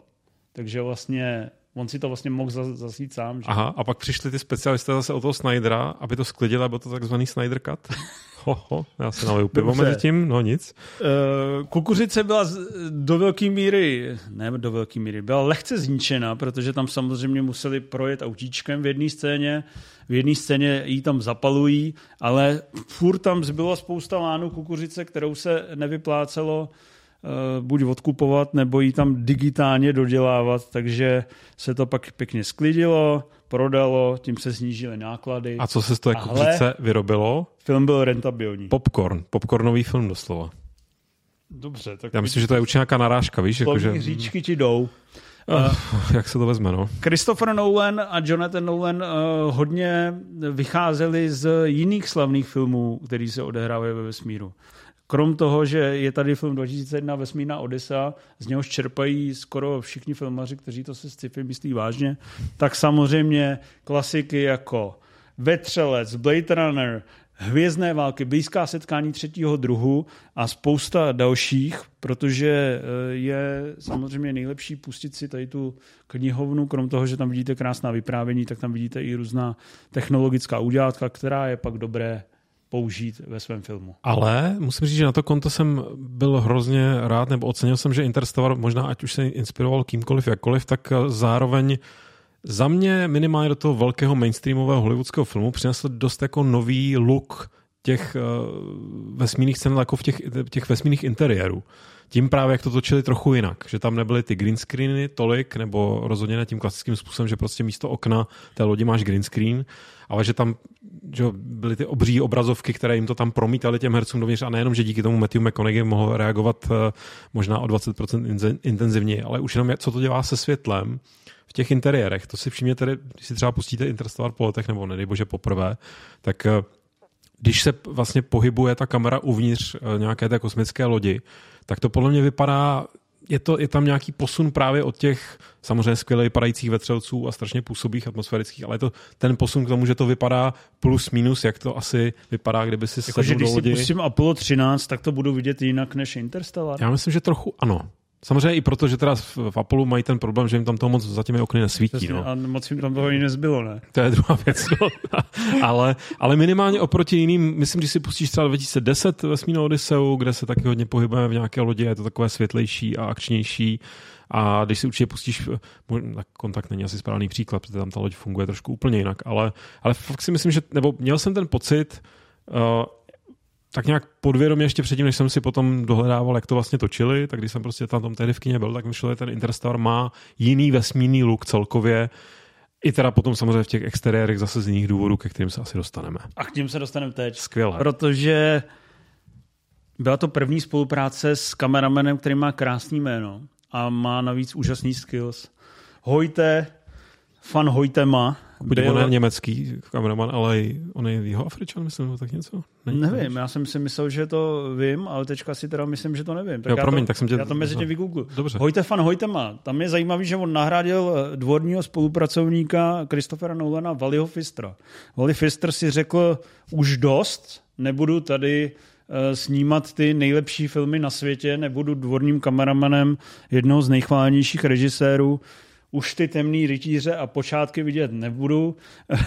Takže vlastně on si to vlastně mohl zasít sám. Že? Aha, a pak přišli ty specialisté zase od toho Snydera, aby to sklidili, aby to takzvaný Snyder Cut. [LAUGHS] Ho, ho, já se naliju pivo mezi tím, no nic. Uh, kukuřice byla do velké míry, ne do velké míry, byla lehce zničena, protože tam samozřejmě museli projet autíčkem v jedné scéně, v jedné scéně jí tam zapalují, ale furt tam zbylo spousta lánů kukuřice, kterou se nevyplácelo uh, buď odkupovat, nebo ji tam digitálně dodělávat, takže se to pak pěkně sklidilo, prodalo, tím se snížily náklady. A co se z toho kukuřice vyrobilo? Film byl rentabilní. Popcorn. Popcornový film doslova. Dobře. Tak Já myslím, že to je určitě nějaká narážka, víš? Jako, že... říčky ti jdou. Uh, jak se to vezme, no? Christopher Nolan a Jonathan Nolan uh, hodně vycházeli z jiných slavných filmů, který se odehrávají ve vesmíru. Krom toho, že je tady film 2001 Vesmírná Odisa, z něhož čerpají skoro všichni filmaři, kteří to se sci-fi myslí vážně, tak samozřejmě klasiky jako Vetřelec, Blade Runner, Hvězdné války, blízká setkání třetího druhu a spousta dalších, protože eh, je samozřejmě nejlepší pustit si tady tu knihovnu, krom toho, že tam vidíte krásná vyprávění, tak tam vidíte i různá technologická udělátka, která je pak dobré použít ve svém filmu. Ale musím říct, že na to konto jsem byl hrozně rád, nebo ocenil jsem, že Interstellar možná, ať už se inspiroval kýmkoliv, jakkoliv, tak zároveň za mě minimálně do toho velkého mainstreamového hollywoodského filmu přinesl dost jako nový look těch uh, vesmírných scén, jako v těch, těch vesmírných interiérů. tím právě, jak to točili trochu jinak, že tam nebyly ty green screeny tolik, nebo rozhodně ne tím klasickým způsobem, že prostě místo okna té lodi máš green screen, ale že tam že byly ty obří obrazovky, které jim to tam promítaly těm hercům dovnitř a nejenom, že díky tomu Matthew McConaughey mohl reagovat eh, možná o 20% intenzivněji, ale už jenom co to dělá se světlem, v těch interiérech. To si všimněte, když si třeba pustíte Interstellar po letech, nebo nedej bože poprvé, tak eh, když se vlastně pohybuje ta kamera uvnitř eh, nějaké té kosmické lodi, tak to podle mě vypadá je, to, je tam nějaký posun právě od těch samozřejmě skvěle vypadajících vetřelců a strašně působých atmosférických, ale je to ten posun k tomu, že to vypadá plus minus, jak to asi vypadá, kdyby si jako, sedl když do lodi. si pustím Apollo 13, tak to budu vidět jinak než Interstellar. Já myslím, že trochu ano. Samozřejmě i proto, že teda v, v Apollo mají ten problém, že jim tam toho moc za těmi okny nesvítí. Přesně, no. A moc jim tam toho ani nezbylo, ne? To je druhá věc. No. [LAUGHS] ale, ale minimálně oproti jiným, myslím, že si pustíš třeba 2010 Vesmírnou Odiseu, kde se taky hodně pohybujeme v nějaké lodi, je to takové světlejší a akčnější. A když si určitě pustíš, tak kontakt není asi správný příklad, protože tam ta loď funguje trošku úplně jinak, ale, ale fakt si myslím, že, nebo měl jsem ten pocit, uh, tak nějak podvědomě ještě předtím, než jsem si potom dohledával, jak to vlastně točili, tak když jsem prostě tam tom tehdy v kině byl, tak myšlel, že ten Interstellar má jiný vesmírný look celkově, i teda potom samozřejmě v těch exteriérech zase z jiných důvodů, ke kterým se asi dostaneme. A k tím se dostaneme teď. Skvěle. Protože byla to první spolupráce s kameramanem, který má krásný jméno a má navíc úžasný skills. Hojte, fan Hojtema, byl... On je německý kameraman, ale i on je jeho Afričan, myslím, nebo tak něco? Není nevím, já jsem si myslel, že to vím, ale teďka si teda myslím, že to nevím. Tak jo, já, promiň, to, tak jsem tě... já to mezi tě vygooglu. Dobře. Hojte fan Hojtema. Tam je zajímavý, že on nahradil eh, dvorního spolupracovníka Christophera Nolana Valiho Fistra. Vali Fister si řekl už dost, nebudu tady eh, snímat ty nejlepší filmy na světě, nebudu dvorním kameramanem jednoho z nejchválenějších režisérů už ty temný rytíře a počátky vidět nebudu,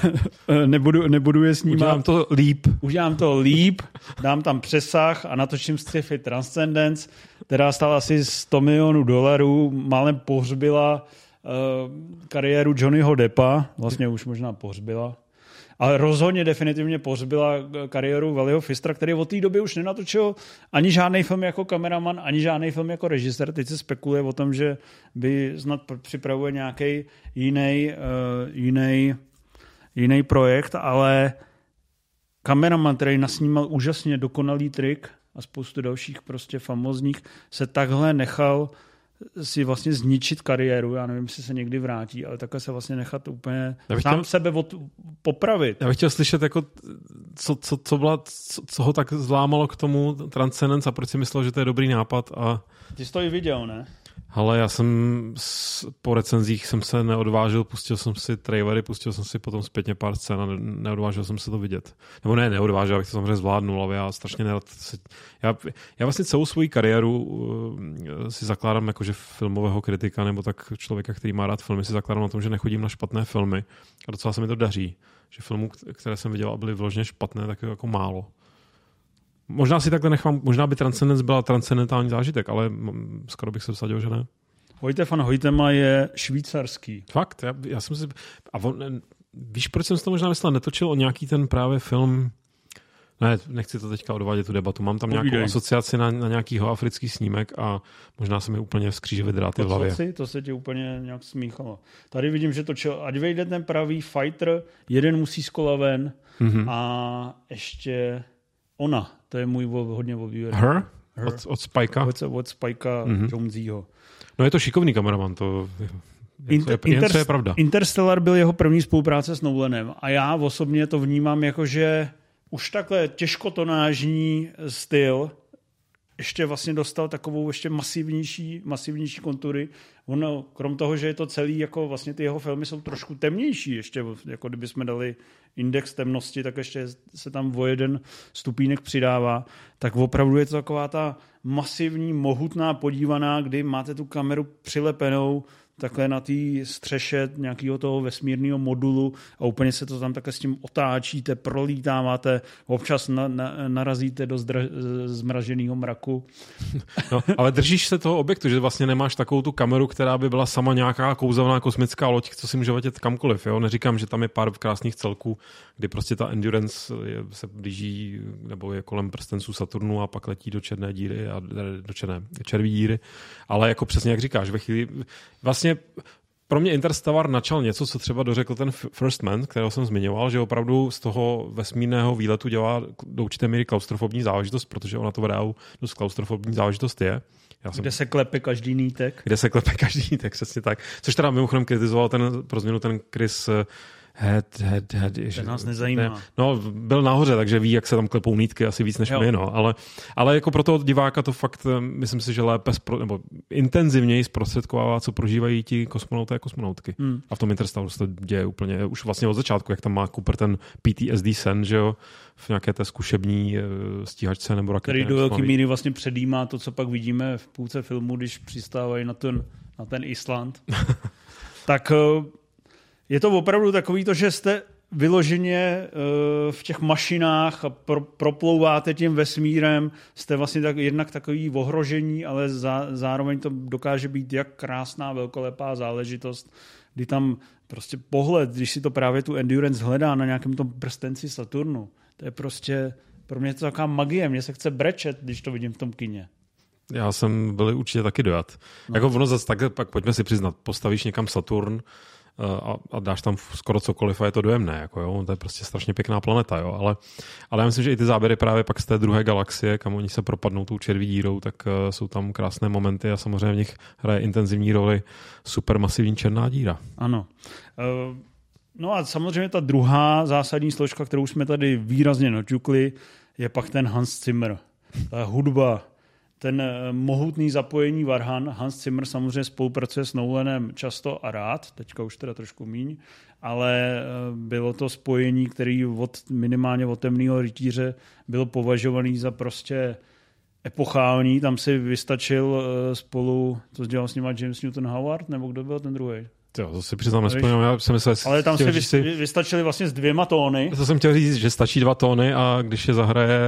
[LAUGHS] nebudu, nebudu je snímat. Udělám to líp. Udělám to líp, dám tam přesah a natočím sci-fi Transcendence, která stála asi 100 milionů dolarů, málem pohřbila uh, kariéru Johnnyho Deppa, vlastně už možná pohřbila, ale rozhodně definitivně pohřbila kariéru Valiho Fistra, který od té doby už nenatočil ani žádný film jako kameraman, ani žádný film jako režisér. Teď se spekuluje o tom, že by snad připravuje nějaký jiný, uh, jiný, jiný projekt, ale kameraman, který nasnímal úžasně dokonalý trik a spoustu dalších prostě famozních, se takhle nechal si vlastně zničit kariéru, já nevím, jestli se někdy vrátí, ale takhle se vlastně nechat úplně sám chtěl, sebe od, popravit. Já bych chtěl slyšet, jako, co, co, co, byla, co, co ho tak zlámalo k tomu Transcendence a proč si myslel, že to je dobrý nápad. A... Ty jsi to i viděl, ne? Ale já jsem po recenzích jsem se neodvážil, pustil jsem si trailery, pustil jsem si potom zpětně pár scén a neodvážil jsem se to vidět. Nebo ne, neodvážil, abych to samozřejmě zvládnul, ale já strašně nerad se, já, já vlastně celou svoji kariéru uh, si zakládám jakože filmového kritika nebo tak člověka, který má rád filmy, si zakládám na tom, že nechodím na špatné filmy a docela se mi to daří. Že filmů, které jsem viděl a byly vložně špatné, tak jako málo. Možná si takhle nechám, možná by Transcendence byla transcendentální zážitek, ale skoro bych se vsadil, že ne. Hojte van Hojtema je švýcarský. Fakt? Já, já jsem si... A on, víš, proč jsem si to možná myslel? Netočil o nějaký ten právě film... Ne, nechci to teďka odvádět tu debatu. Mám tam Povídej. nějakou asociaci na, na nějakýho africký snímek a možná se mi úplně skřížily dráty v hlavě. To se ti úplně nějak smíchalo. Tady vidím, že točil, ať vejde ten pravý fighter, jeden musí z kola ven mm-hmm. a ještě ona, to je můj hodně oblíbený. Her? Her? Od, od Spikea? Od, od Spikea mm-hmm. Jonesyho. No je to šikovný kameraman, to, Inter, je, Inter, je pravda. Interstellar byl jeho první spolupráce s Nolanem a já osobně to vnímám jako, že už takhle těžkotonážní styl ještě vlastně dostal takovou ještě masivnější, masivnější kontury. Ono, krom toho, že je to celý, jako vlastně ty jeho filmy jsou trošku temnější, ještě jako kdyby jsme dali index temnosti, tak ještě se tam o jeden stupínek přidává, tak opravdu je to taková ta masivní, mohutná podívaná, kdy máte tu kameru přilepenou takhle na té střeše nějakého toho vesmírného modulu a úplně se to tam také s tím otáčíte, prolítáváte, občas na, na, narazíte do zdr, zmraženého mraku. [LAUGHS] No, ale držíš se toho objektu, že vlastně nemáš takovou tu kameru, která by byla sama nějaká kouzelná kosmická loď, co si může letět kamkoliv. Jo? Neříkám, že tam je pár krásných celků, kdy prostě ta endurance je, se blíží nebo je kolem prstenců Saturnu a pak letí do černé díry a do černé, červí díry. Ale jako přesně jak říkáš, ve chvíli vlastně pro mě Interstellar načal něco, co třeba dořekl ten First Man, kterého jsem zmiňoval, že opravdu z toho vesmírného výletu dělá do určité míry klaustrofobní záležitost, protože ona to v reálu dost klaustrofobní záležitost je. Já jsem, kde se klepe každý nítek. Kde se klepe [LAUGHS] každý nítek, přesně tak. Což teda mimochodem kritizoval ten, pro změnu ten Chris Head, head, head. Ježi, nás nezajímá. Ne, no, byl nahoře, takže ví, jak se tam klepou nítky, asi víc než jo. my, no. Ale, ale jako pro toho diváka to fakt, eh, myslím si, že lépe, spro, nebo intenzivněji zprostředkovává, co prožívají ti kosmonauty a kosmonautky. Hmm. A v tom Interstellaru se to děje úplně, už vlastně od začátku, jak tam má Cooper ten PTSD sen, že jo, v nějaké té zkušební eh, stíhačce nebo raketě. Který do velké míry vlastně předjímá to, co pak vidíme v půlce filmu, když přistávají na ten, na ten Island. [LAUGHS] tak eh, je to opravdu takový to, že jste vyloženě uh, v těch mašinách a pro, proplouváte tím vesmírem, jste vlastně tak, jednak takový ohrožení, ale za, zároveň to dokáže být jak krásná, velkolepá záležitost, kdy tam prostě pohled, když si to právě tu endurance hledá na nějakém tom prstenci Saturnu, to je prostě pro mě to taková magie, mě se chce brečet, když to vidím v tom kině. Já jsem byl určitě taky dojat. No. Jako ono zase tak, pak pojďme si přiznat, postavíš někam Saturn, a, a dáš tam skoro cokoliv a je to dojemné. Jako jo? To je prostě strašně pěkná planeta. Jo? Ale, ale já myslím, že i ty záběry právě pak z té druhé galaxie, kam oni se propadnou tou červí dírou, tak uh, jsou tam krásné momenty a samozřejmě v nich hraje intenzivní roli supermasivní černá díra. Ano. Uh... No a samozřejmě ta druhá zásadní složka, kterou jsme tady výrazně naťukli, je pak ten Hans Zimmer. Ta hudba, ten eh, mohutný zapojení Varhan, Hans Zimmer samozřejmě spolupracuje s Nolanem často a rád, teďka už teda trošku míň, ale eh, bylo to spojení, který od, minimálně od temného rytíře byl považovaný za prostě epochální, tam si vystačil eh, spolu, co dělal s nima James Newton Howard, nebo kdo byl ten druhý? Jo, to si přiznám, nespomínám, já jsem myslel, Ale tam si, si vystačili vlastně s dvěma tóny. To jsem chtěl říct, že stačí dva tóny a když je zahraje,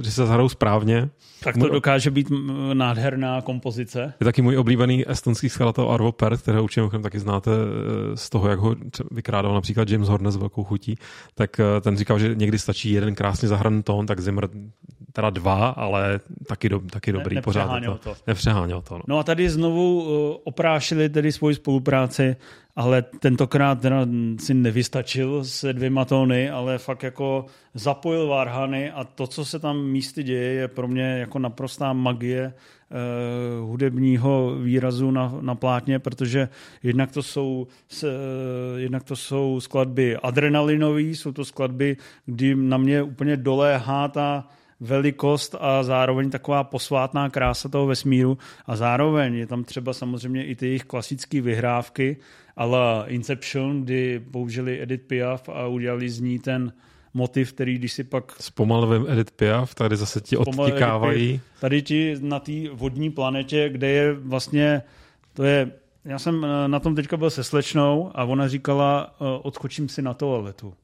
když se zahrajou správně. Tak to můj, dokáže být nádherná kompozice. Je taky můj oblíbený estonský skladatel Arvo Pärt, kterého určitě taky znáte eh, z toho, jak ho vykrádal například James Horner s velkou chutí, tak eh, ten říkal, že někdy stačí jeden krásně zahraný tón, tak Zimmer teda dva, ale taky, do, taky dobrý ne, pořád. To. to. Nepřeháněl to. No. no a tady znovu uh, oprášili tedy svoji spolupráci, ale tentokrát teda si nevystačil se dvěma tóny, ale fakt jako zapojil Varhany a to, co se tam místy děje, je pro mě jako naprostá magie uh, hudebního výrazu na, na plátně, protože jednak to jsou, uh, jednak to jsou skladby adrenalinové, jsou to skladby, kdy na mě úplně doléhá ta velikost a zároveň taková posvátná krása toho vesmíru. A zároveň je tam třeba samozřejmě i ty jejich klasické vyhrávky, ale Inception, kdy použili Edith Piaf a udělali z ní ten motiv, který když si pak... Zpomalil Edith Piaf, tady zase ti odtikávají. Tady ti na té vodní planetě, kde je vlastně, to je, já jsem na tom teďka byl se slečnou a ona říkala, odskočím si na toaletu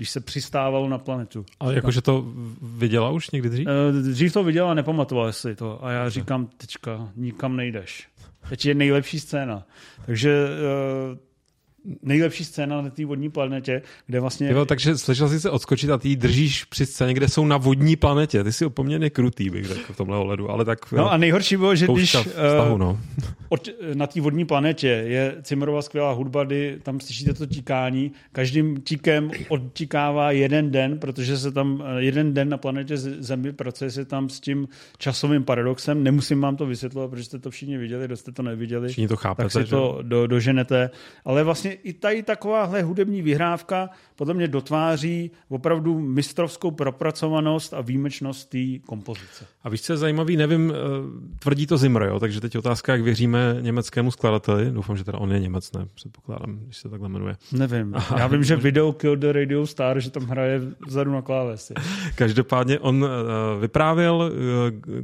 když se přistávalo na planetu. A jakože to viděla už někdy dřív? Uh, dřív to viděla, nepamatovala si to. A já říkám, teďka nikam nejdeš. Teď je nejlepší scéna. Takže uh, nejlepší scéna na té vodní planetě, kde vlastně... Jo, takže slyšel jsi se odskočit a ty držíš při scéně, kde jsou na vodní planetě. Ty jsi poměrně krutý, bych řekl v tomhle ohledu, ale tak... No jo, a nejhorší bylo, že když vztahu, no. od, na té vodní planetě je Cimmerová skvělá hudba, kdy tam slyšíte to tíkání, každým tíkem odtíkává jeden den, protože se tam eh, jeden den na planetě Zemi pracuje se tam s tím časovým paradoxem. Nemusím vám to vysvětlovat, protože jste to všichni viděli, kdo jste to neviděli. Všichni to chápete, tak si to do, doženete. Ale vlastně vlastně i tady takováhle hudební vyhrávka podle mě dotváří opravdu mistrovskou propracovanost a výjimečnost té kompozice. A víš, co je zajímavý, nevím, eh, tvrdí to Zimmer, jo? takže teď otázka, jak věříme německému skladateli. Doufám, že teda on je Němec, ne? Předpokládám, když se takhle jmenuje. Nevím. [LAUGHS] Já vím, že video Kill the Radio Star, že tam hraje vzadu na klávesi. [LAUGHS] Každopádně on uh, vyprávěl uh,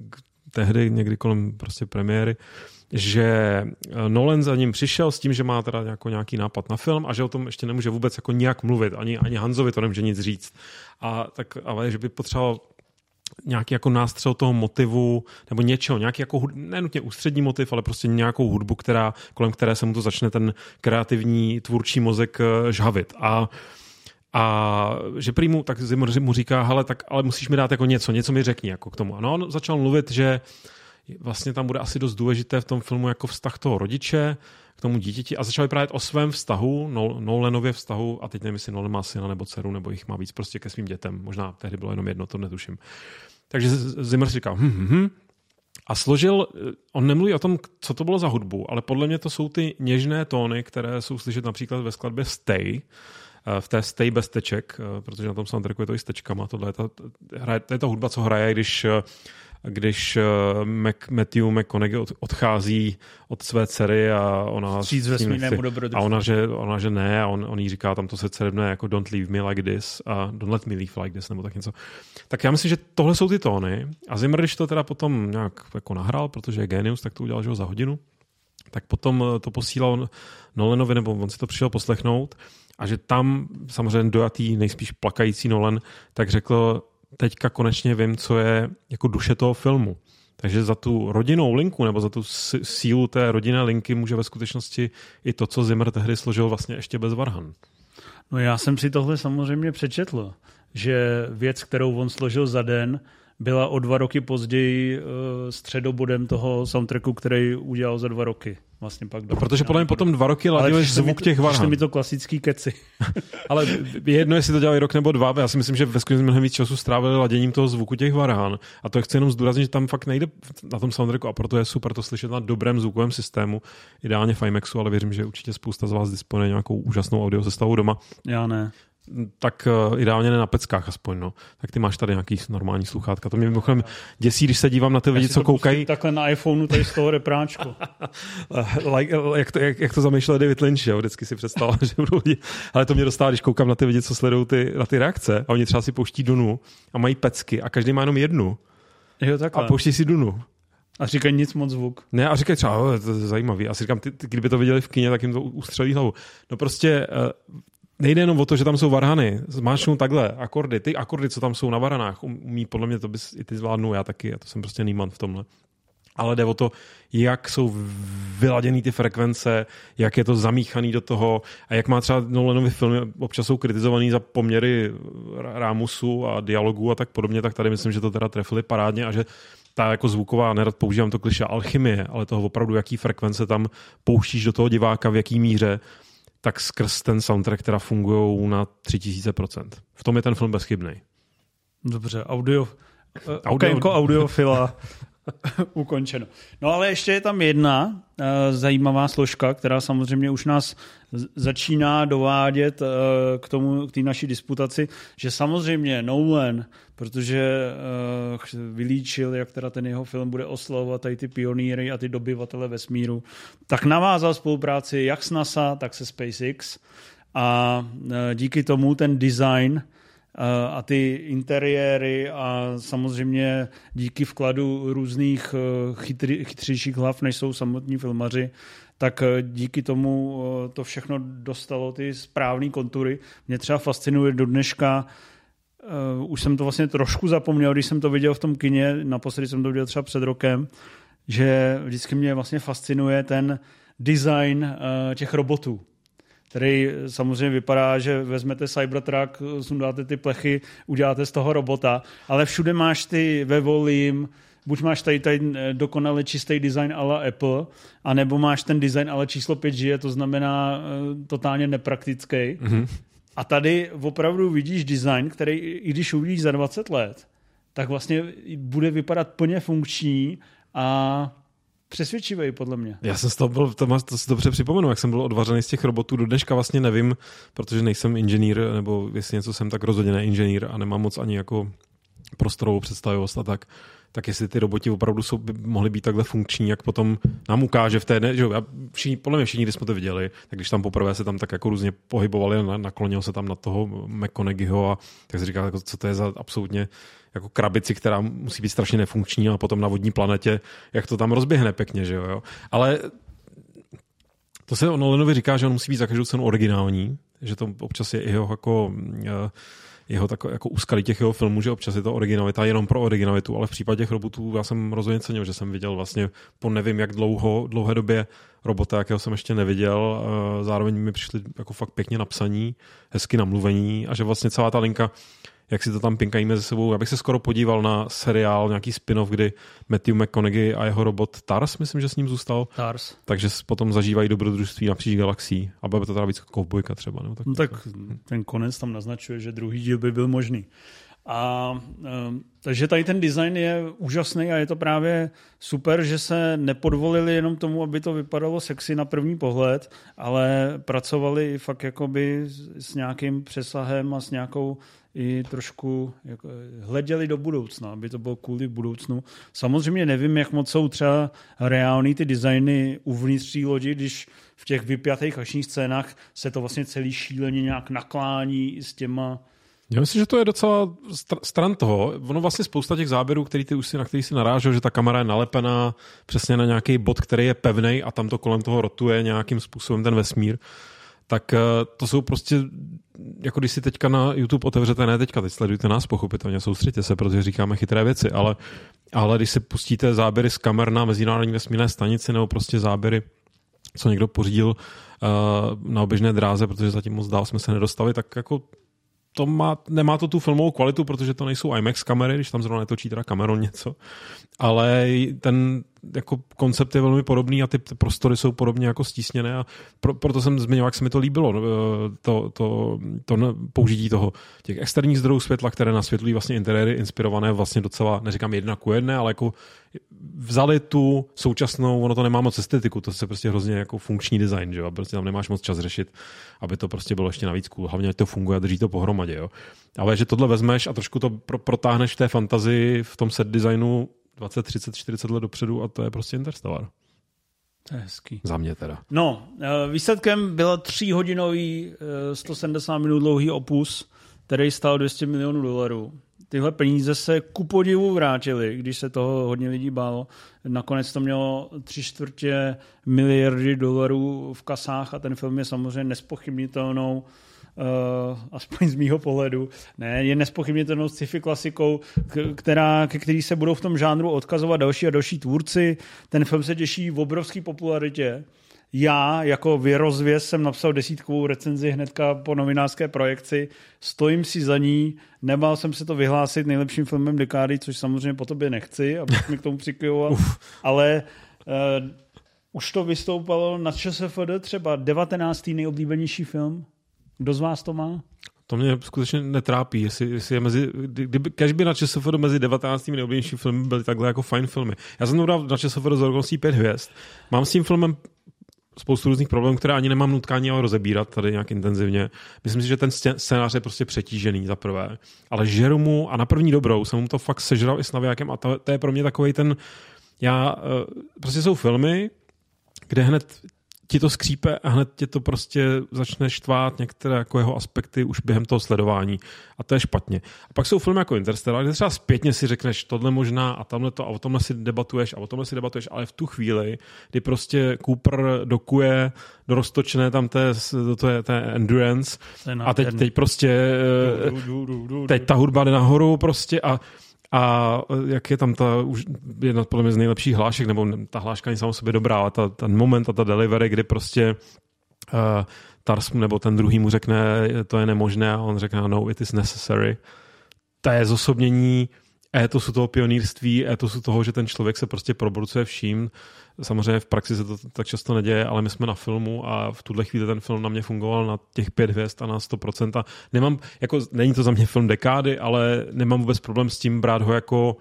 tehdy někdy kolem prostě premiéry, že eh, Nolan za ním přišel s tím, že má teda jako nějaký nápad na film a že o tom ještě nemůže vůbec jako nijak mluvit, ani, ani Hanzovi to nemůže nic říct. A tak, ale že by potřeboval nějaký jako nástřel toho motivu nebo něčeho, nějaký jako nenutně ústřední motiv, ale prostě nějakou hudbu, která, kolem které se mu to začne ten kreativní tvůrčí mozek eh, žhavit. A a že prý mu, tak mu říká, hele, tak ale musíš mi dát jako něco, něco mi řekni jako k tomu. A no, on začal mluvit, že vlastně tam bude asi dost důležité v tom filmu jako vztah toho rodiče k tomu dítěti a začal vyprávět o svém vztahu, Nolanově vztahu, a teď nevím, jestli Nolan má syna nebo dceru, nebo jich má víc prostě ke svým dětem. Možná tehdy bylo jenom jedno, to netuším. Takže Zimmer si říkal, hm, hm, hm, a složil, on nemluví o tom, co to bylo za hudbu, ale podle mě to jsou ty něžné tóny, které jsou slyšet například ve skladbě Stay, eh, v té Stay bez teček, eh, protože na tom soundtracku je to i s tečkama. Tohle je ta, to je ta hudba, co hraje, když eh, když Mac, Matthew McConaughey odchází od své dcery a ona Stříc vesmírnému a ona že, ona, že ne a on, on jí říká tam to se cerebne jako don't leave me like this a don't let me leave like this nebo tak něco. Tak já myslím, že tohle jsou ty tóny a Zimmer, když to teda potom nějak jako nahrál, protože je genius, tak to udělal že ho za hodinu, tak potom to posílal Nolanovi, nebo on si to přišel poslechnout a že tam samozřejmě dojatý, nejspíš plakající Nolan, tak řekl, teďka konečně vím, co je jako duše toho filmu. Takže za tu rodinnou linku nebo za tu sílu té rodinné linky může ve skutečnosti i to, co Zimmer tehdy složil vlastně ještě bez Varhan. No já jsem si tohle samozřejmě přečetl, že věc, kterou on složil za den, byla o dva roky později uh, středobodem toho soundtracku, který udělal za dva roky. Vlastně pak no, protože podle mě potom dva roky ladil [LAUGHS] zvuk těch varhan. mi to klasický keci. [LAUGHS] Ale jedno, jestli to dělali rok nebo dva, já si myslím, že ve skutečnosti mnohem víc času strávili laděním toho zvuku těch varhan. A to chci jenom zdůraznit, že tam fakt nejde na tom soundtracku a proto je super to slyšet na dobrém zvukovém systému, ideálně v IMAXu, ale věřím, že určitě spousta z vás disponuje nějakou úžasnou audio sestavu doma. Já ne tak uh, ideálně ne na peckách aspoň, no. Tak ty máš tady nějaký normální sluchátka. To mě mimochodem děsí, když se dívám na ty lidi, co koukají. Takhle na iPhoneu tady z toho repráčku. [LAUGHS] like, jak, to, jak, jak, to zamýšlel David Lynch, jo? vždycky si představil, [LAUGHS] že budou lidi. Ale to mě dostává, když koukám na ty lidi, co sledují ty, na ty reakce a oni třeba si pouští Dunu a mají pecky a každý má jenom jednu. Jo, takhle. A pouští si Dunu. A říkají nic moc zvuk. Ne, a říkají třeba, to je zajímavý. A si říkám, ty, ty, kdyby to viděli v kině, tak jim to ustřelí hlavu. No prostě uh, nejde jenom o to, že tam jsou varhany. Zmáčknu takhle akordy. Ty akordy, co tam jsou na varanách, um, umí podle mě to bys i ty zvládnu já taky. A to jsem prostě nýman v tomhle. Ale jde o to, jak jsou vyladěné ty frekvence, jak je to zamíchaný do toho a jak má třeba Nolanovy filmy občas jsou kritizovaný za poměry rámusu a dialogu a tak podobně, tak tady myslím, že to teda trefili parádně a že ta jako zvuková, nerad používám to kliše alchymie, ale toho opravdu, jaký frekvence tam pouštíš do toho diváka, v jaký míře, tak skrz ten soundtrack teda fungují na 3000%. V tom je ten film bezchybný. Dobře, audio, audio... jako audiofila [LAUGHS] [LAUGHS] ukončeno. No ale ještě je tam jedna uh, zajímavá složka, která samozřejmě už nás začíná dovádět uh, k tomu, k té naší disputaci, že samozřejmě Nolan, protože uh, vylíčil, jak teda ten jeho film bude oslovovat tady ty pionýry a ty dobyvatele vesmíru, tak navázal spolupráci jak s NASA, tak se SpaceX a díky tomu ten design a ty interiéry a samozřejmě díky vkladu různých chytři, chytřejších hlav, než jsou samotní filmaři, tak eh, díky tomu eh, to všechno dostalo ty správné kontury. Mě třeba fascinuje do dneška, už jsem to vlastně trošku zapomněl, když jsem to viděl v tom kině, naposledy jsem to viděl třeba před rokem, že vždycky mě vlastně fascinuje ten design těch robotů který samozřejmě vypadá, že vezmete Cybertruck, sundáte ty plechy, uděláte z toho robota, ale všude máš ty ve volím, buď máš tady, tady eh, dokonale čistý design ala Apple, anebo máš ten design ale číslo 5 žije, to znamená uh, totálně nepraktický. Mm-hmm. A tady opravdu vidíš design, který i když uvidíš za 20 let, tak vlastně bude vypadat plně funkční a přesvědčivý, podle mě. Já jsem z toho byl, to, to si dobře připomenu, jak jsem byl odvařený z těch robotů. Do dneška vlastně nevím, protože nejsem inženýr, nebo jestli něco jsem, tak rozhodně ne inženýr a nemám moc ani jako prostorovou představivost a tak tak jestli ty roboti opravdu jsou, by mohly být takhle funkční, jak potom nám ukáže v té, ne, že jo, všichni, podle mě všichni, když jsme to viděli, tak když tam poprvé se tam tak jako různě pohybovali, naklonil se tam na toho McConaugheyho a tak si říkal, jako, co to je za absolutně jako krabici, která musí být strašně nefunkční a potom na vodní planetě, jak to tam rozběhne pěkně, že jo. Ale to se o Nolanovi říká, že on musí být za každou cenu originální, že to občas je jeho jako eh, jeho tako, jako úskalí těch jeho filmů, že občas je to originalita jenom pro originalitu, ale v případě těch robotů já jsem rozhodně cenil, že jsem viděl vlastně po nevím jak dlouho, dlouhé době robota, jakého jsem ještě neviděl. Eh, zároveň mi přišli jako fakt pěkně napsaní, hezky namluvení a že vlastně celá ta linka jak si to tam pinkají mezi sebou. Já bych se skoro podíval na seriál, nějaký spin-off, kdy Matthew McConaughey a jeho robot Tars, myslím, že s ním zůstal. Tars. Takže potom zažívají dobrodružství napříč galaxií. A bude to teda víc kovbojka třeba. Nebo tak, no tak ten konec tam naznačuje, že druhý díl by byl možný. A um, takže tady ten design je úžasný a je to právě super, že se nepodvolili jenom tomu, aby to vypadalo sexy na první pohled, ale pracovali fakt jakoby s nějakým přesahem a s nějakou i trošku jako, hleděli do budoucna, aby to bylo kvůli budoucnu. Samozřejmě nevím, jak moc jsou třeba reální ty designy uvnitř té lodi, když v těch vypjatých akčních scénách se to vlastně celý šíleně nějak naklání s těma já myslím, že to je docela stran toho. Ono vlastně spousta těch záběrů, který ty už si, na který si narážel, že ta kamera je nalepená přesně na nějaký bod, který je pevný a tam to kolem toho rotuje nějakým způsobem ten vesmír tak eh, to jsou prostě, jako když si teďka na YouTube otevřete, ne teďka, teď sledujte nás pochopitelně, soustředěte se, protože říkáme chytré věci, ale, ale když si pustíte záběry z kamer na Mezinárodní vesmírné stanici nebo prostě záběry, co někdo pořídil uh, na oběžné dráze, protože zatím moc dál jsme se nedostali, tak jako to má, nemá to tu filmovou kvalitu, protože to nejsou IMAX kamery, když tam zrovna netočí teda kamerou něco, ale ten jako koncept je velmi podobný a ty prostory jsou podobně jako stísněné a pro, proto jsem zmiňoval, jak se mi to líbilo, no, to, to, to použití toho těch externích zdrojů světla, které nasvětlují vlastně interiéry inspirované vlastně docela, neříkám jedna ku jedné, ale jako vzali tu současnou, ono to nemá moc estetiku, to se prostě hrozně jako funkční design, že jo, prostě tam nemáš moc čas řešit, aby to prostě bylo ještě navíc cool, hlavně to funguje a drží to pohromadě, jo. Ale že tohle vezmeš a trošku to pro, protáhneš v té fantazii, v tom set designu 20, 30, 40 let dopředu a to je prostě Interstellar. To je hezký. Za mě teda. No, eh, výsledkem byl tříhodinový 170 eh, minut dlouhý opus, který stál 200 milionů dolarů. Tyhle peníze se ku podivu vrátily, když se toho hodně lidí bálo. Nakonec to mělo tři čtvrtě miliardy dolarů v kasách a ten film je samozřejmě nespochybnitelnou uh, aspoň z mýho pohledu, ne, je nespochybnitelnou sci-fi klasikou, která, ke který se budou v tom žánru odkazovat další a další tvůrci. Ten film se těší v obrovské popularitě. Já jako vyrozvěz jsem napsal desítkovou recenzi hnedka po novinářské projekci, stojím si za ní, nebál jsem se to vyhlásit nejlepším filmem dekády, což samozřejmě po tobě nechci, abych mi k tomu přikyvoval, ale uh, už to vystoupalo na ČSFD třeba 19. nejoblíbenější film kdo z vás to má? To mě skutečně netrápí, jestli, jestli je mezi, kdyby, kež by na ČSFD mezi 19. nejoblíbenější filmy byly takhle jako fajn filmy. Já jsem dal na ČSFD z okolností pět hvězd. Mám s tím filmem spoustu různých problémů, které ani nemám nutkání ale rozebírat tady nějak intenzivně. Myslím si, že ten scénář je prostě přetížený za prvé. Ale žeru mu, a na první dobrou jsem mu to fakt sežral i s navijákem a to, to je pro mě takový ten, já, eh, prostě jsou filmy, kde hned ti to skřípe a hned tě to prostě začne štvát některé jako jeho aspekty už během toho sledování a to je špatně. A pak jsou filmy jako Interstellar, kde třeba zpětně si řekneš tohle možná a tamhle to a o tomhle si debatuješ a o tomhle si debatuješ, ale v tu chvíli, kdy prostě Cooper dokuje do roztočené tam té, té, té endurance a teď, teď prostě teď ta hudba jde nahoru prostě a a jak je tam ta už jedna podle mě z nejlepších hlášek, nebo ta hláška není sama sobě dobrá, ale ta, ten moment a ta delivery, kdy prostě uh, Tars nebo ten druhý mu řekne, to je nemožné a on řekne, no, it is necessary. To je zosobnění étosu toho pionýrství, étosu toho, že ten člověk se prostě probrucuje vším. Samozřejmě v praxi se to tak často neděje, ale my jsme na filmu a v tuhle chvíli ten film na mě fungoval na těch pět hvězd a na 100%. A nemám, jako, není to za mě film dekády, ale nemám vůbec problém s tím brát ho jako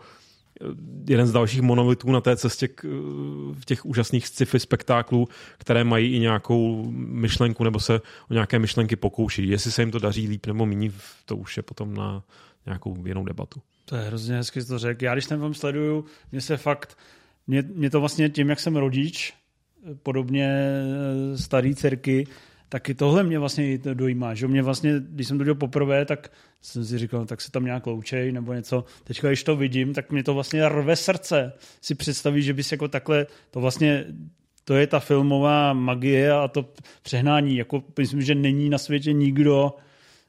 eh, jeden z dalších monolitů na té cestě k, v těch úžasných sci-fi spektáklů, které mají i nějakou myšlenku nebo se o nějaké myšlenky pokouší. Jestli se jim to daří líp nebo méně, to už je potom na nějakou jinou debatu. To je hrozně hezky to řekl. Já když ten film sleduju, mě se fakt, mě, mě to vlastně tím, jak jsem rodič, podobně eh, starý dcerky, taky tohle mě vlastně dojímá, že mě vlastně, když jsem to dělal poprvé, tak jsem si říkal, tak se tam nějak loučej nebo něco. Teďka, když to vidím, tak mě to vlastně rve srdce. Si představí, že bys jako takhle, to vlastně to je ta filmová magie a to přehnání. Jako, myslím, že není na světě nikdo,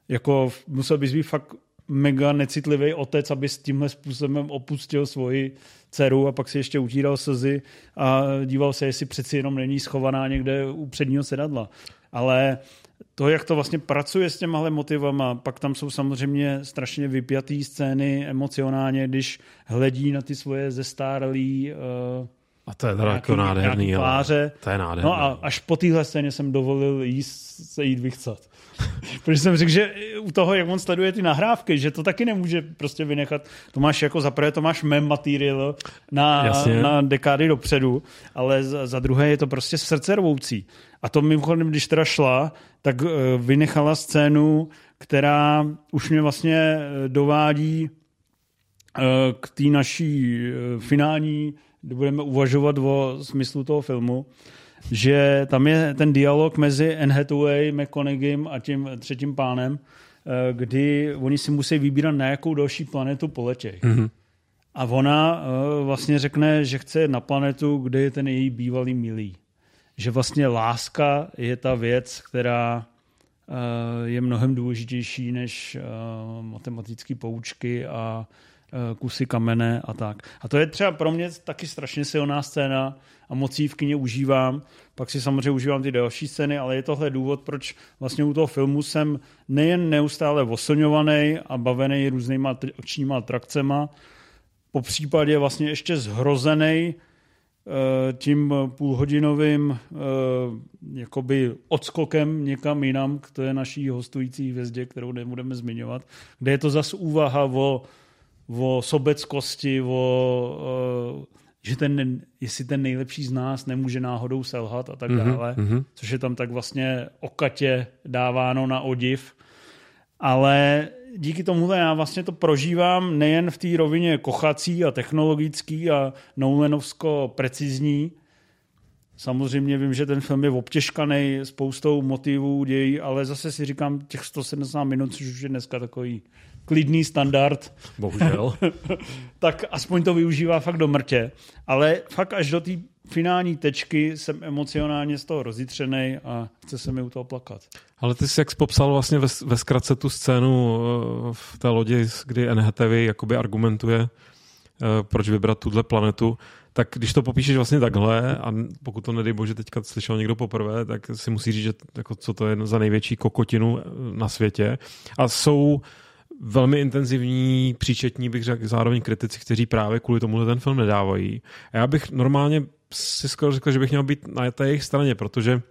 jako musel bys být fakt mega necitlivý otec, aby s tímhle způsobem opustil svoji dceru a pak si ještě utíral slzy a díval se, jestli přeci jenom není schovaná někde u předního sedadla. Ale to, jak to vlastně pracuje s těmahle motivama, pak tam jsou samozřejmě strašně vypjatý scény emocionálně, když hledí na ty svoje zestárlý uh, a to je teda jako nádherný. Pláře. To je nádherný. No a až po téhle scéně jsem dovolil jíst, se jít vychcat. [LAUGHS] Protože jsem řekl, že u toho, jak on sleduje ty nahrávky, že to taky nemůže prostě vynechat. To máš jako za prvé, to máš mem materiál na, na dekády dopředu, ale za, za druhé je to prostě srdce rvoucí. A to mimochodem, když teda šla, tak uh, vynechala scénu, která už mě vlastně eh, dovádí uh, k té naší finální, kdy budeme uvažovat o smyslu toho filmu, že tam je ten dialog mezi Anne Hathaway, McConaugheym a tím třetím pánem, kdy oni si musí vybírat, na jakou další planetu poletějí. Mm-hmm. A ona vlastně řekne, že chce na planetu, kde je ten její bývalý milý že vlastně láska je ta věc, která eh, je mnohem důležitější než eh, matematické poučky a eh, kusy kamene a tak. A to je třeba pro mě taky strašně silná scéna a moc v kyně užívám. Pak si samozřejmě užívám ty další scény, ale je tohle důvod, proč vlastně u toho filmu jsem nejen neustále oslňovaný a bavený různýma akčníma atrakcema, po případě vlastně ještě zhrozený Eh, tím půlhodinovým eh, jakoby odskokem někam jinam k té naší hostující hvězdě, kterou nebudeme zmiňovat, kde je to zase úvaha o, o sobeckosti, o, eh, že ten, jestli ten nejlepší z nás nemůže náhodou selhat a tak mm-hmm, dále, mm-hmm. což je tam tak vlastně okatě dáváno na odiv. Ale díky tomu já vlastně to prožívám nejen v té rovině kochací a technologický a Nolanovsko precizní. Samozřejmě vím, že ten film je obtěžkaný spoustou motivů, dějí, ale zase si říkám těch 170 minut, což už je dneska takový klidný standard. Bohužel. [LAUGHS] tak aspoň to využívá fakt do mrtě. Ale fakt až do té finální tečky jsem emocionálně z toho rozjitřený a chce se mi u toho plakat. Ale ty jsi jak jsi popsal vlastně ve, ve zkratce tu scénu eh, v té lodi, kdy NHTV jakoby argumentuje, eh, proč vybrat tuhle planetu, tak když to popíšeš vlastně takhle a pokud to nedej bože teďka slyšel někdo poprvé, tak si musí říct, že jako, co to je za největší kokotinu eh, na světě. A jsou velmi intenzivní, příčetní, bych řekl, zároveň kritici, kteří právě kvůli tomu ten film nedávají. A já bych normálně si skoro řekl, že bych měl být na té jejich straně, protože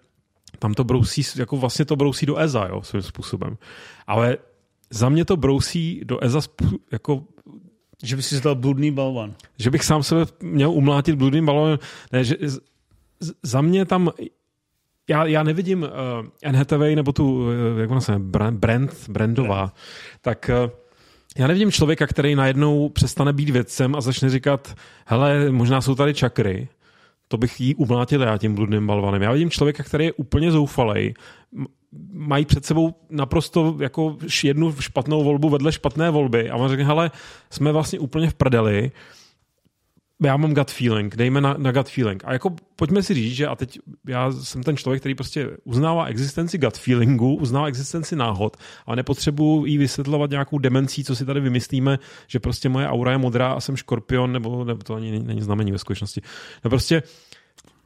tam to brousí, jako vlastně to brousí do EZA, jo, svým způsobem. Ale za mě to brousí do EZA jako že by si dal bludný balvan. Že bych sám sebe měl umlátit bludným balvanem. Ne, že za mě tam já, já nevidím uh, NHTV nebo tu, uh, jak ona se brand, brand, brandová, brand. tak uh, já nevidím člověka, který najednou přestane být vědcem a začne říkat, hele, možná jsou tady čakry, to bych jí umlátil já tím bludným balvanem. Já vidím člověka, který je úplně zoufalej, mají před sebou naprosto jako jednu špatnou volbu vedle špatné volby a on řekne, hele, jsme vlastně úplně v prdeli, já mám gut feeling, dejme na, na gut feeling. A jako pojďme si říct, že a teď já jsem ten člověk, který prostě uznává existenci gut feelingu, uznává existenci náhod a nepotřebuji jí vysvětlovat nějakou demencí, co si tady vymyslíme, že prostě moje aura je modrá a jsem škorpion, nebo, nebo to ani není znamení ve skutečnosti. No prostě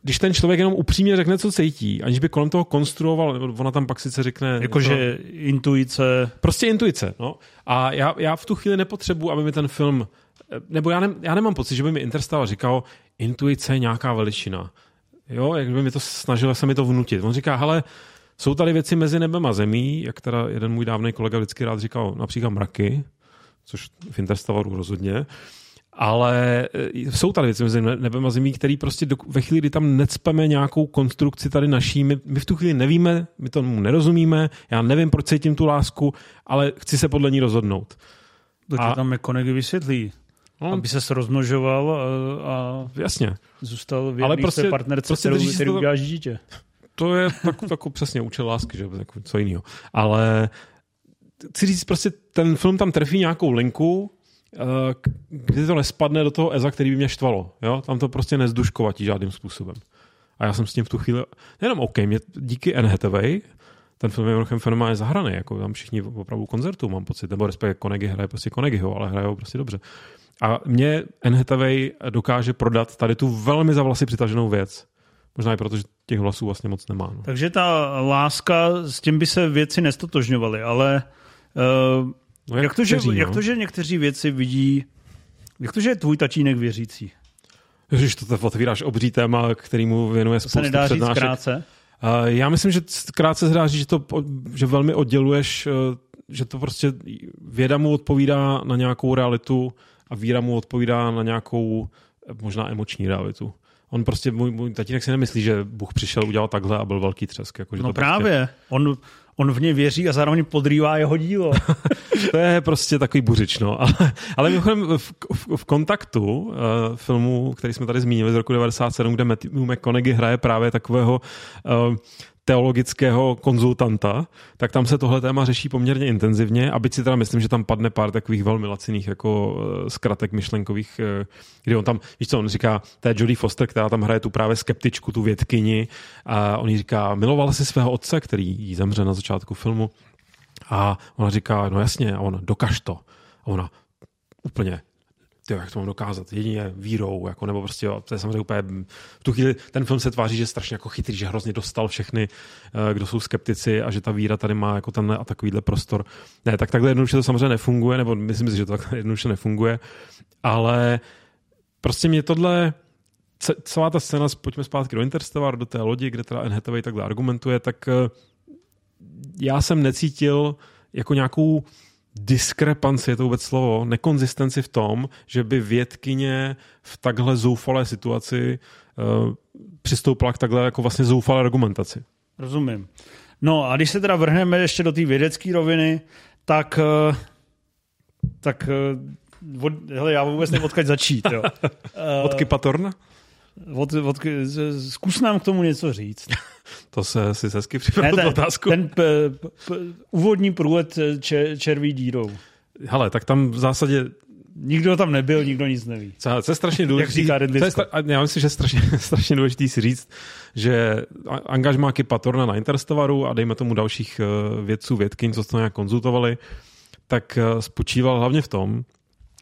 když ten člověk jenom upřímně řekne, co cítí, aniž by kolem toho konstruoval, ona tam pak sice řekne... Jakože intuice... Prostě intuice, no. A já, já v tu chvíli nepotřebuji, aby mi ten film nebo já, ne, já nemám pocit, že by mi Interstellar říkal, intuice je nějaká veličina. Jo, jak by mi to snažilo se mi to vnutit. On říká, hele, jsou tady věci mezi nebem a zemí, jak teda jeden můj dávný kolega vždycky rád říkal, například mraky, což v Interstellaru rozhodně, ale e, jsou tady věci mezi nebem a zemí, které prostě do, ve chvíli, kdy tam necpeme nějakou konstrukci tady naší, my, my v tu chvíli nevíme, my tomu nerozumíme, já nevím, proč cítím tu lásku, ale chci se podle ní rozhodnout To A- tam McConaughey vysvětlí. No, Aby se rozmnožoval a, a jasně. zůstal věrný Ale prostě- partnerce, prostě kterou, který to- uděláš dítě. To je tak, tak přesně účel lásky, že jako co jiného. Ale chci říct, prostě ten film tam trefí nějakou linku, eh, k- kdy to nespadne do toho Eza, který by mě štvalo. Jo? Tam to prostě nezduškovatí žádným způsobem. A já jsem s tím v tu chvíli, nejenom OK, mě díky Anne Hathaway, ten film je mnohem fenomálně zahraný, jako tam všichni opravdu koncertu, mám pocit, nebo respektive Konegy hraje prostě Konegyho, ale hraje ho prostě dobře. A mě Anne Hathaway dokáže prodat tady tu velmi za vlasy přitaženou věc. Možná i proto, že těch hlasů vlastně moc nemá. No. Takže ta láska, s tím by se věci nestotožňovaly, ale uh, No, jak, to, že, kteří, jak no. to, že někteří věci vidí, jak to, že je tvůj tatínek věřící? Ježiš, to otvíráš obří téma, kterýmu věnuje To se spoustu nedá říct přednášek. krátce. Uh, já myslím, že krátce se dá říct, že, to, že velmi odděluješ, uh, že to prostě věda mu odpovídá na nějakou realitu a víra mu odpovídá na nějakou eh, možná emoční realitu. On prostě, můj, můj tatínek si nemyslí, že Bůh přišel, udělal takhle a byl velký třesk. Jako, že No to právě, on, on v ně věří a zároveň podrývá jeho dílo. Prostě, [LAUGHS] to je prostě takový buřič, no. Ale, ale mimochodem v, v, v kontaktu uh, filmu, který jsme tady zmínili z roku 97, kde Matthew McConaughey hraje právě takového uh, teologického konzultanta, tak tam se tohle téma řeší poměrně intenzivně a byť si teda myslím, že tam padne pár takových velmi laciných jako eh, zkratek myšlenkových, eh, kdy on tam, víš co, on říká, je Jodie Foster, která tam hraje tu právě skeptičku, tu vědkyni a on jí říká, milovala si svého otce, který jí zemře na začátku filmu? A ona říká, no jasně, a on, dokaž to. A ona, úplně, ty jak to mám dokázat, jedině vírou, jako, nebo prostě, jo, to je samozřejmě úplně, v tu chvíli ten film se tváří, že je strašně jako chytrý, že hrozně dostal všechny, eh, kdo jsou skeptici a že ta víra tady má jako ten a takovýhle prostor. Ne, tak takhle jednoduše to samozřejmě nefunguje, nebo myslím si, že to takhle [LAUGHS] jednoduše nefunguje, ale prostě mě tohle, ce- celá ta scéna, pojďme zpátky do Interstellar, do té lodi, kde teda Anne takhle argumentuje, tak eh, já jsem necítil jako nějakou diskrepanci, je to vůbec slovo, nekonzistenci v tom, že by vědkyně v takhle zoufalé situaci uh, přistoupila k takhle jako vlastně zoufalé argumentaci. Rozumím. No a když se teda vrhneme ještě do té vědecké roviny, tak, eh, tak eh, od, hele, já vůbec nevím, odkud začít. Jo. [LAUGHS] Od Kipatorna? Od, od, zkus nám k tomu něco říct. [LAUGHS] To se si hezky připravil ten, otázku. ten p, p, úvodní průlet eh, če, červí dírou. Hele, tak tam v zásadě Nikdo tam nebyl, nikdo nic neví. Co, co je strašně důležité. říká Ridley to je já myslím, že je strašně, [LAUGHS] strašně důležitý si říct, že angažmá Kipatorna na Interstellaru a dejme tomu dalších eh, vědců, vědkyň, co to nějak konzultovali, tak eh, spočíval hlavně v tom,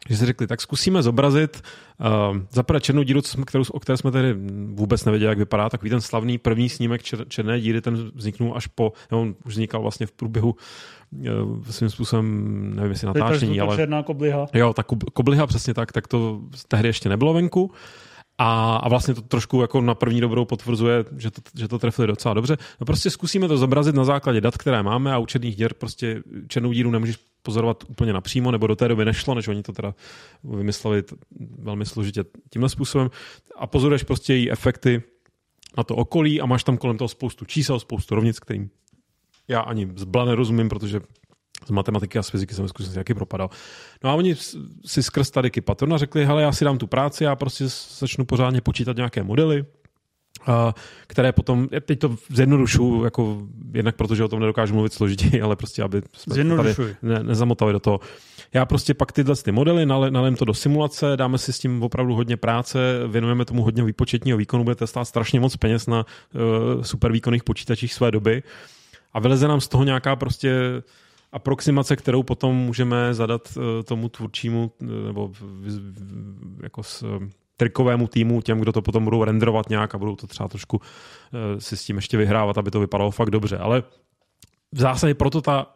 že si řekli, tak zkusíme zobrazit uh, zaprvé černou díru, kterou, o které jsme tedy vůbec nevěděli, jak vypadá, takový ten slavný první snímek čer, černé díry, ten vzniknul až po, nebo on už vznikal vlastně v průběhu uh, svým způsobem, nevím, jestli To je ta natáčení, ale... černá kobliha. Jo, ta kob- kobliha přesně tak, tak to tehdy ještě nebylo venku. A, a vlastně to trošku jako na první dobrou potvrzuje, že to, že to trefili docela dobře. No prostě zkusíme to zobrazit na základě dat, které máme a u černých děr prostě černou díru nemůžeš pozorovat úplně napřímo, nebo do té doby nešlo, než oni to teda vymysleli velmi složitě tímhle způsobem. A pozoruješ prostě její efekty na to okolí a máš tam kolem toho spoustu čísel, spoustu rovnic, kterým já ani zbla nerozumím, protože z matematiky a z fyziky jsem skutečnosti taky propadal. No a oni si skrz tady Patrona řekli, hele, já si dám tu práci, já prostě začnu pořádně počítat nějaké modely, které potom, já teď to zjednodušu, jako jednak protože o tom nedokážu mluvit složitěji, ale prostě, aby jsme to tady ne, nezamotali do toho. Já prostě pak tyhle ty modely, nale- nalem to do simulace, dáme si s tím opravdu hodně práce, věnujeme tomu hodně výpočetního výkonu, bude to stát strašně moc peněz na uh, super výkonných počítačích své doby a vyleze nám z toho nějaká prostě aproximace, kterou potom můžeme zadat uh, tomu tvůrčímu uh, nebo v, v, jako s, uh, trikovému týmu, těm, kdo to potom budou renderovat nějak a budou to třeba trošku uh, si s tím ještě vyhrávat, aby to vypadalo fakt dobře. Ale v zásadě proto ta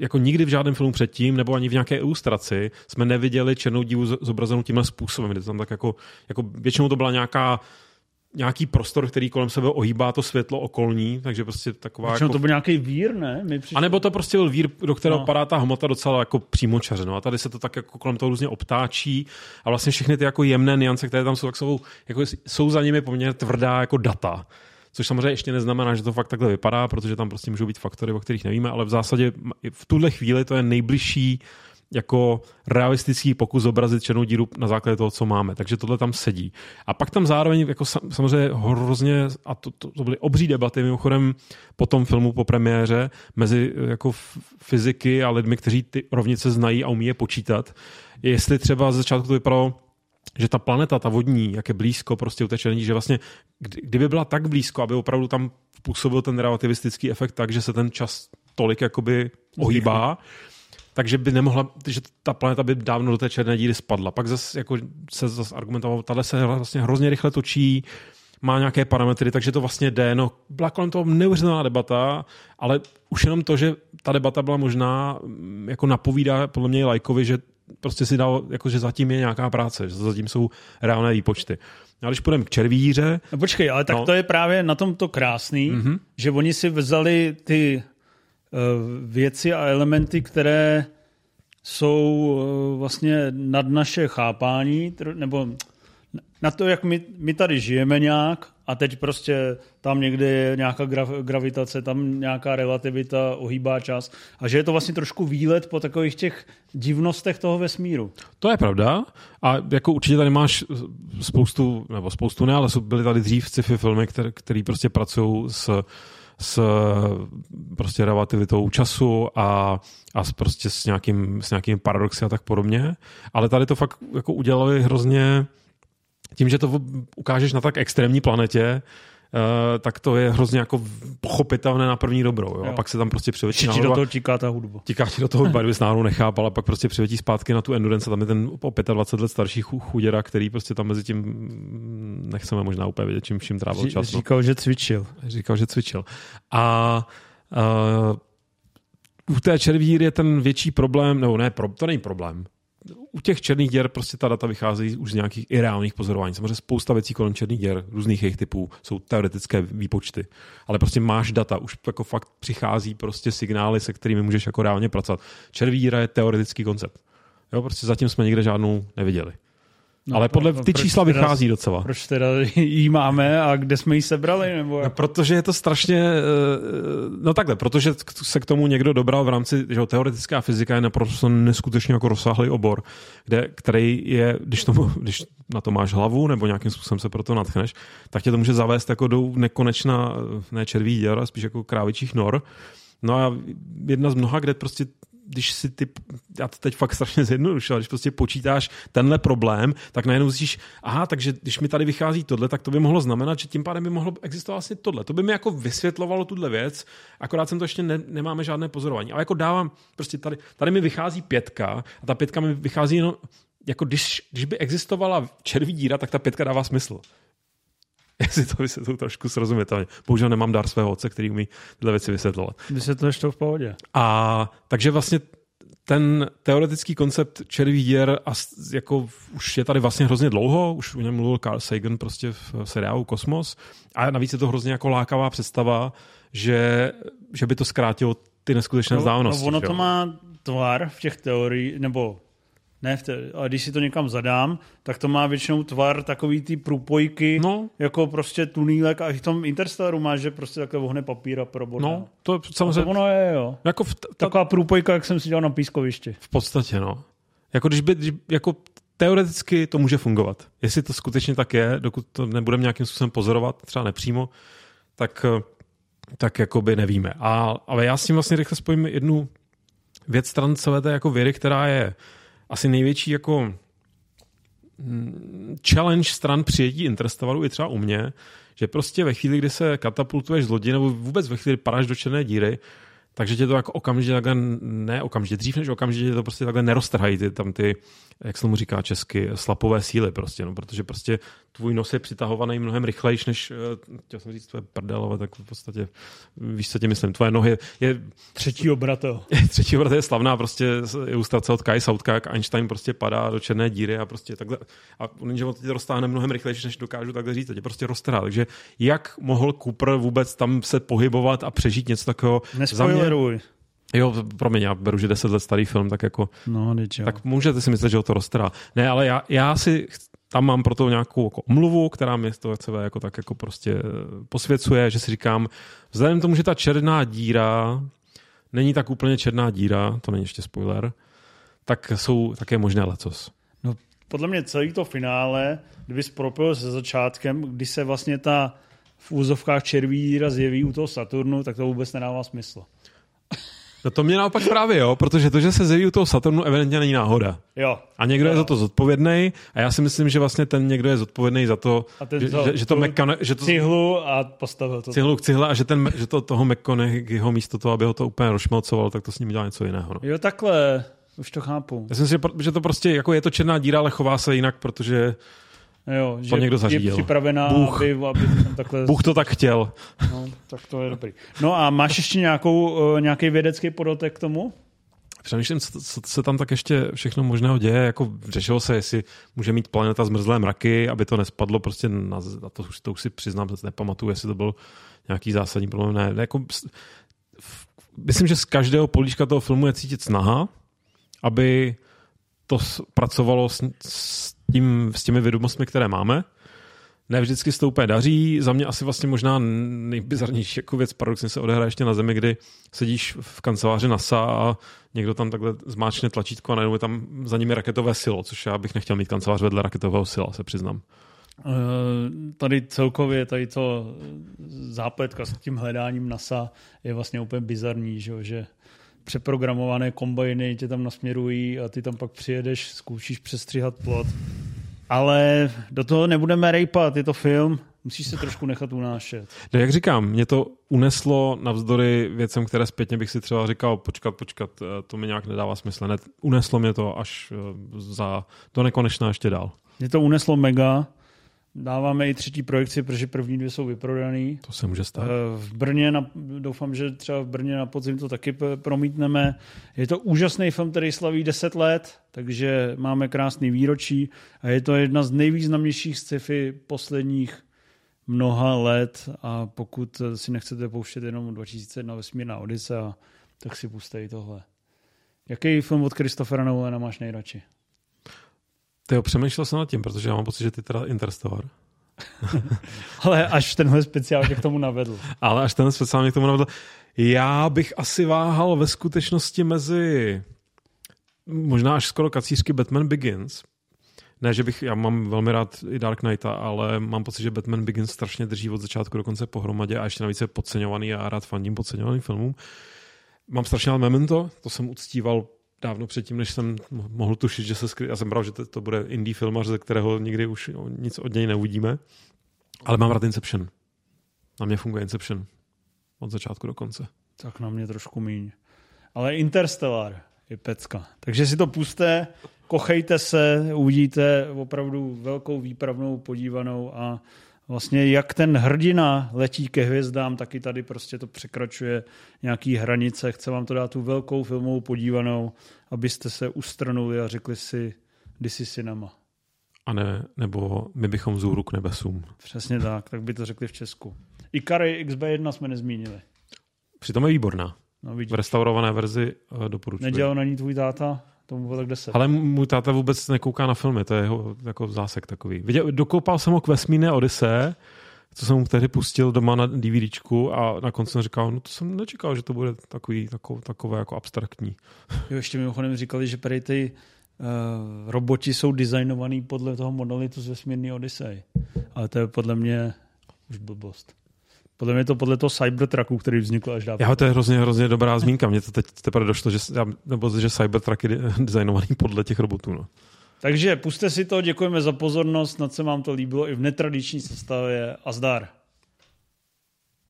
jako nikdy v žádném filmu předtím, nebo ani v nějaké ilustraci, jsme neviděli černou dívu zobrazenou tímhle způsobem, kde tam tak jako, jako většinou to byla nějaká nějaký prostor, který kolem sebe ohýbá to světlo okolní, takže prostě taková Většinou jako... to byl nějaký vír, ne? Mi přišlo... A nebo to prostě byl vír, do kterého no. No. padá ta hmota docela jako přímo No a tady se to tak jako kolem toho různě obtáčí a vlastně všechny ty jako jemné niance, které tam jsou, tak jsou, jako jsou za nimi poměrně tvrdá jako data. Což samozřejmě ještě neznamená, že to fakt takhle vypadá, protože tam prostě můžou být faktory, o kterých nevíme, ale v zásadě v tuhle chvíli to je nejbližší jako realistický pokus zobrazit černou díru na základě toho, co máme. Takže tohle tam sedí. A pak tam zároveň jako samozřejmě hrozně, a to, to, to byly obří debaty mimochodem po tom filmu, po premiéře, mezi jako fyziky a lidmi, kteří ty rovnice znají a umí je počítat. Jestli třeba ze začátku to vypadalo, že ta planeta, ta vodní, jak je blízko prostě u té černí, že vlastně kdyby byla tak blízko, aby opravdu tam působil ten relativistický efekt tak, že se ten čas tolik jakoby ohýbá, takže by nemohla, že ta planeta by dávno do té černé díry spadla. Pak zase jako se zase argumentoval, tahle se vlastně hrozně rychle točí, má nějaké parametry, takže to vlastně jde. No, byla kolem toho neuvěřitelná debata, ale už jenom to, že ta debata byla možná, mm, jako napovídá podle mě lajkovi, že prostě si dal, jako, že zatím je nějaká práce, že zatím jsou reálné výpočty. No, a když půjdeme k červíře... No počkej, ale tak no. to je právě na tom to krásný, mm-hmm. že oni si vzali ty věci a elementy, které jsou uh, vlastně nad naše chápání, nebo na to, jak my, my tady žijeme nějak a teď prostě tam někde je nějaká gravitace, tam nějaká relativita ohýbá čas a že je to vlastně trošku výlet po takových těch divnostech toho vesmíru. To je pravda a jako určitě tady máš spoustu, nebo spoustu ne, ale byly tady dřív sci-fi filmy, které prostě pracují s s prostě relativitou času a, a s prostě s nějakým, s nějakým paradoxy a tak podobně. Ale tady to fakt jako udělali hrozně tím, že to ukážeš na tak extrémní planetě, tak to je hrozně jako pochopitelné na první dobrou. Jo? jo. A pak se tam prostě přivětí náhodou. do toho tíká ta hudba. Tíká ti do toho [LAUGHS] hudba, kdybys náhodou nechápal, a pak prostě přivětí zpátky na tu endurance. Tam je ten o 25 let starší chuděra, který prostě tam mezi tím mm, nechceme možná úplně vědět, čím vším trávil čas. No. Říkal, že cvičil. Říkal, že cvičil. A uh, u té červíry je ten větší problém, nebo ne, to není problém u těch černých děr prostě ta data vycházejí už z nějakých i reálných pozorování. Samozřejmě spousta věcí kolem černých děr, různých jejich typů, jsou teoretické výpočty. Ale prostě máš data, už jako fakt přichází prostě signály, se kterými můžeš jako reálně pracovat. Červí díra je teoretický koncept. Jo, prostě zatím jsme nikde žádnou neviděli. No, Ale podle ty čísla teda, vychází docela. Proč teda [LAUGHS] jí máme a kde jsme ji sebrali? Nebo no, protože je to strašně, eh, no takhle, protože se k tomu někdo dobral v rámci, že teoretická fyzika je naprosto neskutečně jako rozsáhlý obor, kde, který je, když, tomu, [LAUGHS] když na to máš hlavu nebo nějakým způsobem se proto natchneš, tak tě to může zavést jako do nekonečna, ne červí děra, spíš jako krávičích nor. No a jedna z mnoha, kde prostě když si ty, já to teď fakt strašně zjednodušil, když prostě počítáš tenhle problém, tak najednou zjistíš, aha, takže když mi tady vychází tohle, tak to by mohlo znamenat, že tím pádem by mohlo existovat vlastně tohle. To by mi jako vysvětlovalo tuhle věc, akorát jsem to ještě ne, nemáme žádné pozorování. Ale jako dávám, prostě tady, tady mi vychází pětka a ta pětka mi vychází jenom, jako když, když by existovala červí díra, tak ta pětka dává smysl. [LAUGHS] jestli to vysvětlu trošku srozumitelně. Bohužel nemám dar svého otce, který umí tyhle věci vysvětlovat. Vysvětluješ to v pohodě. A takže vlastně ten teoretický koncept červí děr a jako už je tady vlastně hrozně dlouho, už o něm mluvil Carl Sagan prostě v seriálu Kosmos a navíc je to hrozně jako lákavá představa, že, že by to zkrátilo ty neskutečné no, vzdálenosti. No ono to má tvar v těch teoriích, nebo ne, v té, ale když si to někam zadám, tak to má většinou tvar takový ty průpojky, no. jako prostě tunílek a v tom Interstellaru máš, že prostě takhle vohne papír a probodá. No, to samozřejmě. to ono je, jo. Jako v t- Taková průpojka, jak jsem si dělal na pískovišti. V podstatě, no. Jako když by, když, jako teoreticky to může fungovat. Jestli to skutečně tak je, dokud to nebudeme nějakým způsobem pozorovat, třeba nepřímo, tak, tak jako by nevíme. A, ale já s tím vlastně rychle spojím jednu věc stran celé té jako věry, která je asi největší jako mm, challenge stran přijetí Interstellaru i třeba u mě, že prostě ve chvíli, kdy se katapultuješ z lodi nebo vůbec ve chvíli, padáš do černé díry, takže tě to jako okamžitě takhle, ne okamžitě, dřív než okamžitě to prostě takhle neroztrhají ty, tam ty, jak se tomu říká česky, slapové síly prostě, no, protože prostě tvůj nos je přitahovaný mnohem rychlejš, než, eh, chtěl jsem říct tvoje prdel, ale tak v podstatě, víš, co tě myslím, tvoje nohy je... Třetí [LAUGHS] obrato. třetí obrato je slavná prostě ilustrace od Kai Sautka, jak Einstein prostě padá do černé díry a prostě takhle, a že on tě roztáhne mnohem rychlejš, než dokážu takhle říct, tě prostě roztrhá. Takže jak mohl Cooper vůbec tam se pohybovat a přežít něco takového? Nespoileruj. Jo, promiň, já beru, že 10 let starý film, tak jako... No, Tak můžete si myslet, že ho to roztrhá. Ne, ale já, já si tam mám proto nějakou jako omluvu, která mi to CV jako tak jako prostě eh, posvěcuje, že si říkám, vzhledem k tomu, že ta černá díra není tak úplně černá díra, to není ještě spoiler, tak jsou také možné lecos. No, podle mě celý to finále, kdyby propojil se začátkem, kdy se vlastně ta v úzovkách červí díra zjeví u toho Saturnu, tak to vůbec nedává smysl. No to mě naopak právě, jo, protože to, že se zjeví u toho Saturnu, evidentně není náhoda. Jo. A někdo jo. je za to zodpovědný a já si myslím, že vlastně ten někdo je zodpovědný za to, že, to, že, že to. Že to, cihlu a postavil to. Cihlu k cihle a že, ten, že to toho McConaugheyho místo toho, aby ho to úplně rozšmelcoval, tak to s ním dělá něco jiného. No. Jo, takhle. Už to chápu. Já si myslím, že to prostě jako je to černá díra, ale chová se jinak, protože Jo, že někdo zařídil. je připravená, Bůh, aby, aby to takhle... Bůh to tak chtěl. No, tak to je dobrý. No a máš ještě nějakou, uh, nějaký vědecký podotek k tomu? Přemýšlím, co, co se tam tak ještě všechno možného děje. Jako řešilo se, jestli může mít planeta zmrzlé mraky, aby to nespadlo prostě na, na to, už, to už si přiznám, že nepamatuju, jestli to byl nějaký zásadní problém. Ne, ne jako, myslím, že z každého políčka toho filmu je cítit snaha, aby to pracovalo s, s tím, s těmi vědomostmi, které máme. Ne vždycky se to úplně daří. Za mě asi vlastně možná nejbizarnější jako věc paradoxně se odehraje ještě na zemi, kdy sedíš v kanceláři NASA a někdo tam takhle zmáčne tlačítko a najednou je tam za nimi raketové silo, což já bych nechtěl mít kancelář vedle raketového sila, se přiznám. Eh, tady celkově tady to zápletka s tím hledáním NASA je vlastně úplně bizarní, že přeprogramované kombajny tě tam nasměrují a ty tam pak přijedeš, zkoušíš přestříhat plot. Ale do toho nebudeme rejpat, je to film, musíš se trošku nechat unášet. No, jak říkám, mě to uneslo navzdory věcem, které zpětně bych si třeba říkal, počkat, počkat, eh, to mi nějak nedává smysl. Ne, uneslo mě to až eh, za do nekonečna ještě dál. Mě to uneslo mega Dáváme i třetí projekci, protože první dvě jsou vyprodaný. To se může stát. Eh, v Brně, na, doufám, že třeba v Brně na podzim to taky promítneme. Je to úžasný film, který slaví 10 let, takže máme krásný výročí a je to jedna z nejvýznamnějších sci-fi posledních mnoha let a pokud si nechcete pouštět jenom 2001 Vesmírná Odyssea, tak si puste i tohle. Jaký film od Christophera Nolana máš nejradši? Ty jo, přemýšlel jsem nad tím, protože já mám pocit, že ty teda Interstellar. [LAUGHS] Ale až tenhle speciál tě k tomu navedl. Ale až tenhle speciál mě k tomu navedl. Já bych asi váhal ve skutečnosti mezi možná až skoro kacířky Batman Begins. Ne, že bych, já mám velmi rád i Dark Knighta, ale mám pocit, že Batman Begins strašně drží od začátku do konce pohromadě a ještě navíc je podceňovaný a rád fandím podceňovaným filmům. Mám strašně rád Memento, to jsem uctíval dávno předtím, než jsem mohl tušit, že se skry... Já jsem bral, že to, to bude indie filmař, ze kterého nikdy už nic od něj neuvidíme. Ale mám rád Inception. Na mě funguje Inception. Od začátku do konce. Tak na mě trošku míň. Ale Interstellar je pecka. Takže si to puste, kochejte se, uvidíte opravdu velkou výpravnou podívanou a vlastně jak ten hrdina letí ke hvězdám, taky tady prostě to překračuje nějaký hranice. Chce vám to dát tu velkou filmovou podívanou, abyste se ustranuli a řekli si, kdy jsi cinema. A ne, nebo my bychom zůru k nebesům. Přesně tak, tak by to řekli v Česku. I Kary XB1 jsme nezmínili. Přitom je výborná. No, v restaurované verzi eh, doporučuji. Nedělal na ní tvůj táta? Tomu bylo tak 10. Ale můj táta vůbec nekouká na filmy, to je jeho jako zásek takový. Viděl, dokoupal jsem ho k vesmírné Odise, co jsem mu tehdy pustil doma na DVDčku a na konci jsem říkal, no to jsem nečekal, že to bude takový, takové, takové jako abstraktní. Jo, ještě mimochodem říkali, že tady ty uh, roboti jsou designovaný podle toho monolitu z vesmírné Odyssey. Ale to je podle mě už blbost. Podle mě to podle toho Cybertrucku, který vznikl až dávno. Já, to je hrozně, hrozně dobrá zmínka. Mně to teď teprve došlo, že, nebo, že Cybertruck je [LAUGHS] designovaný podle těch robotů. No. Takže puste si to, děkujeme za pozornost, snad se vám to líbilo i v netradiční sestavě a zdar.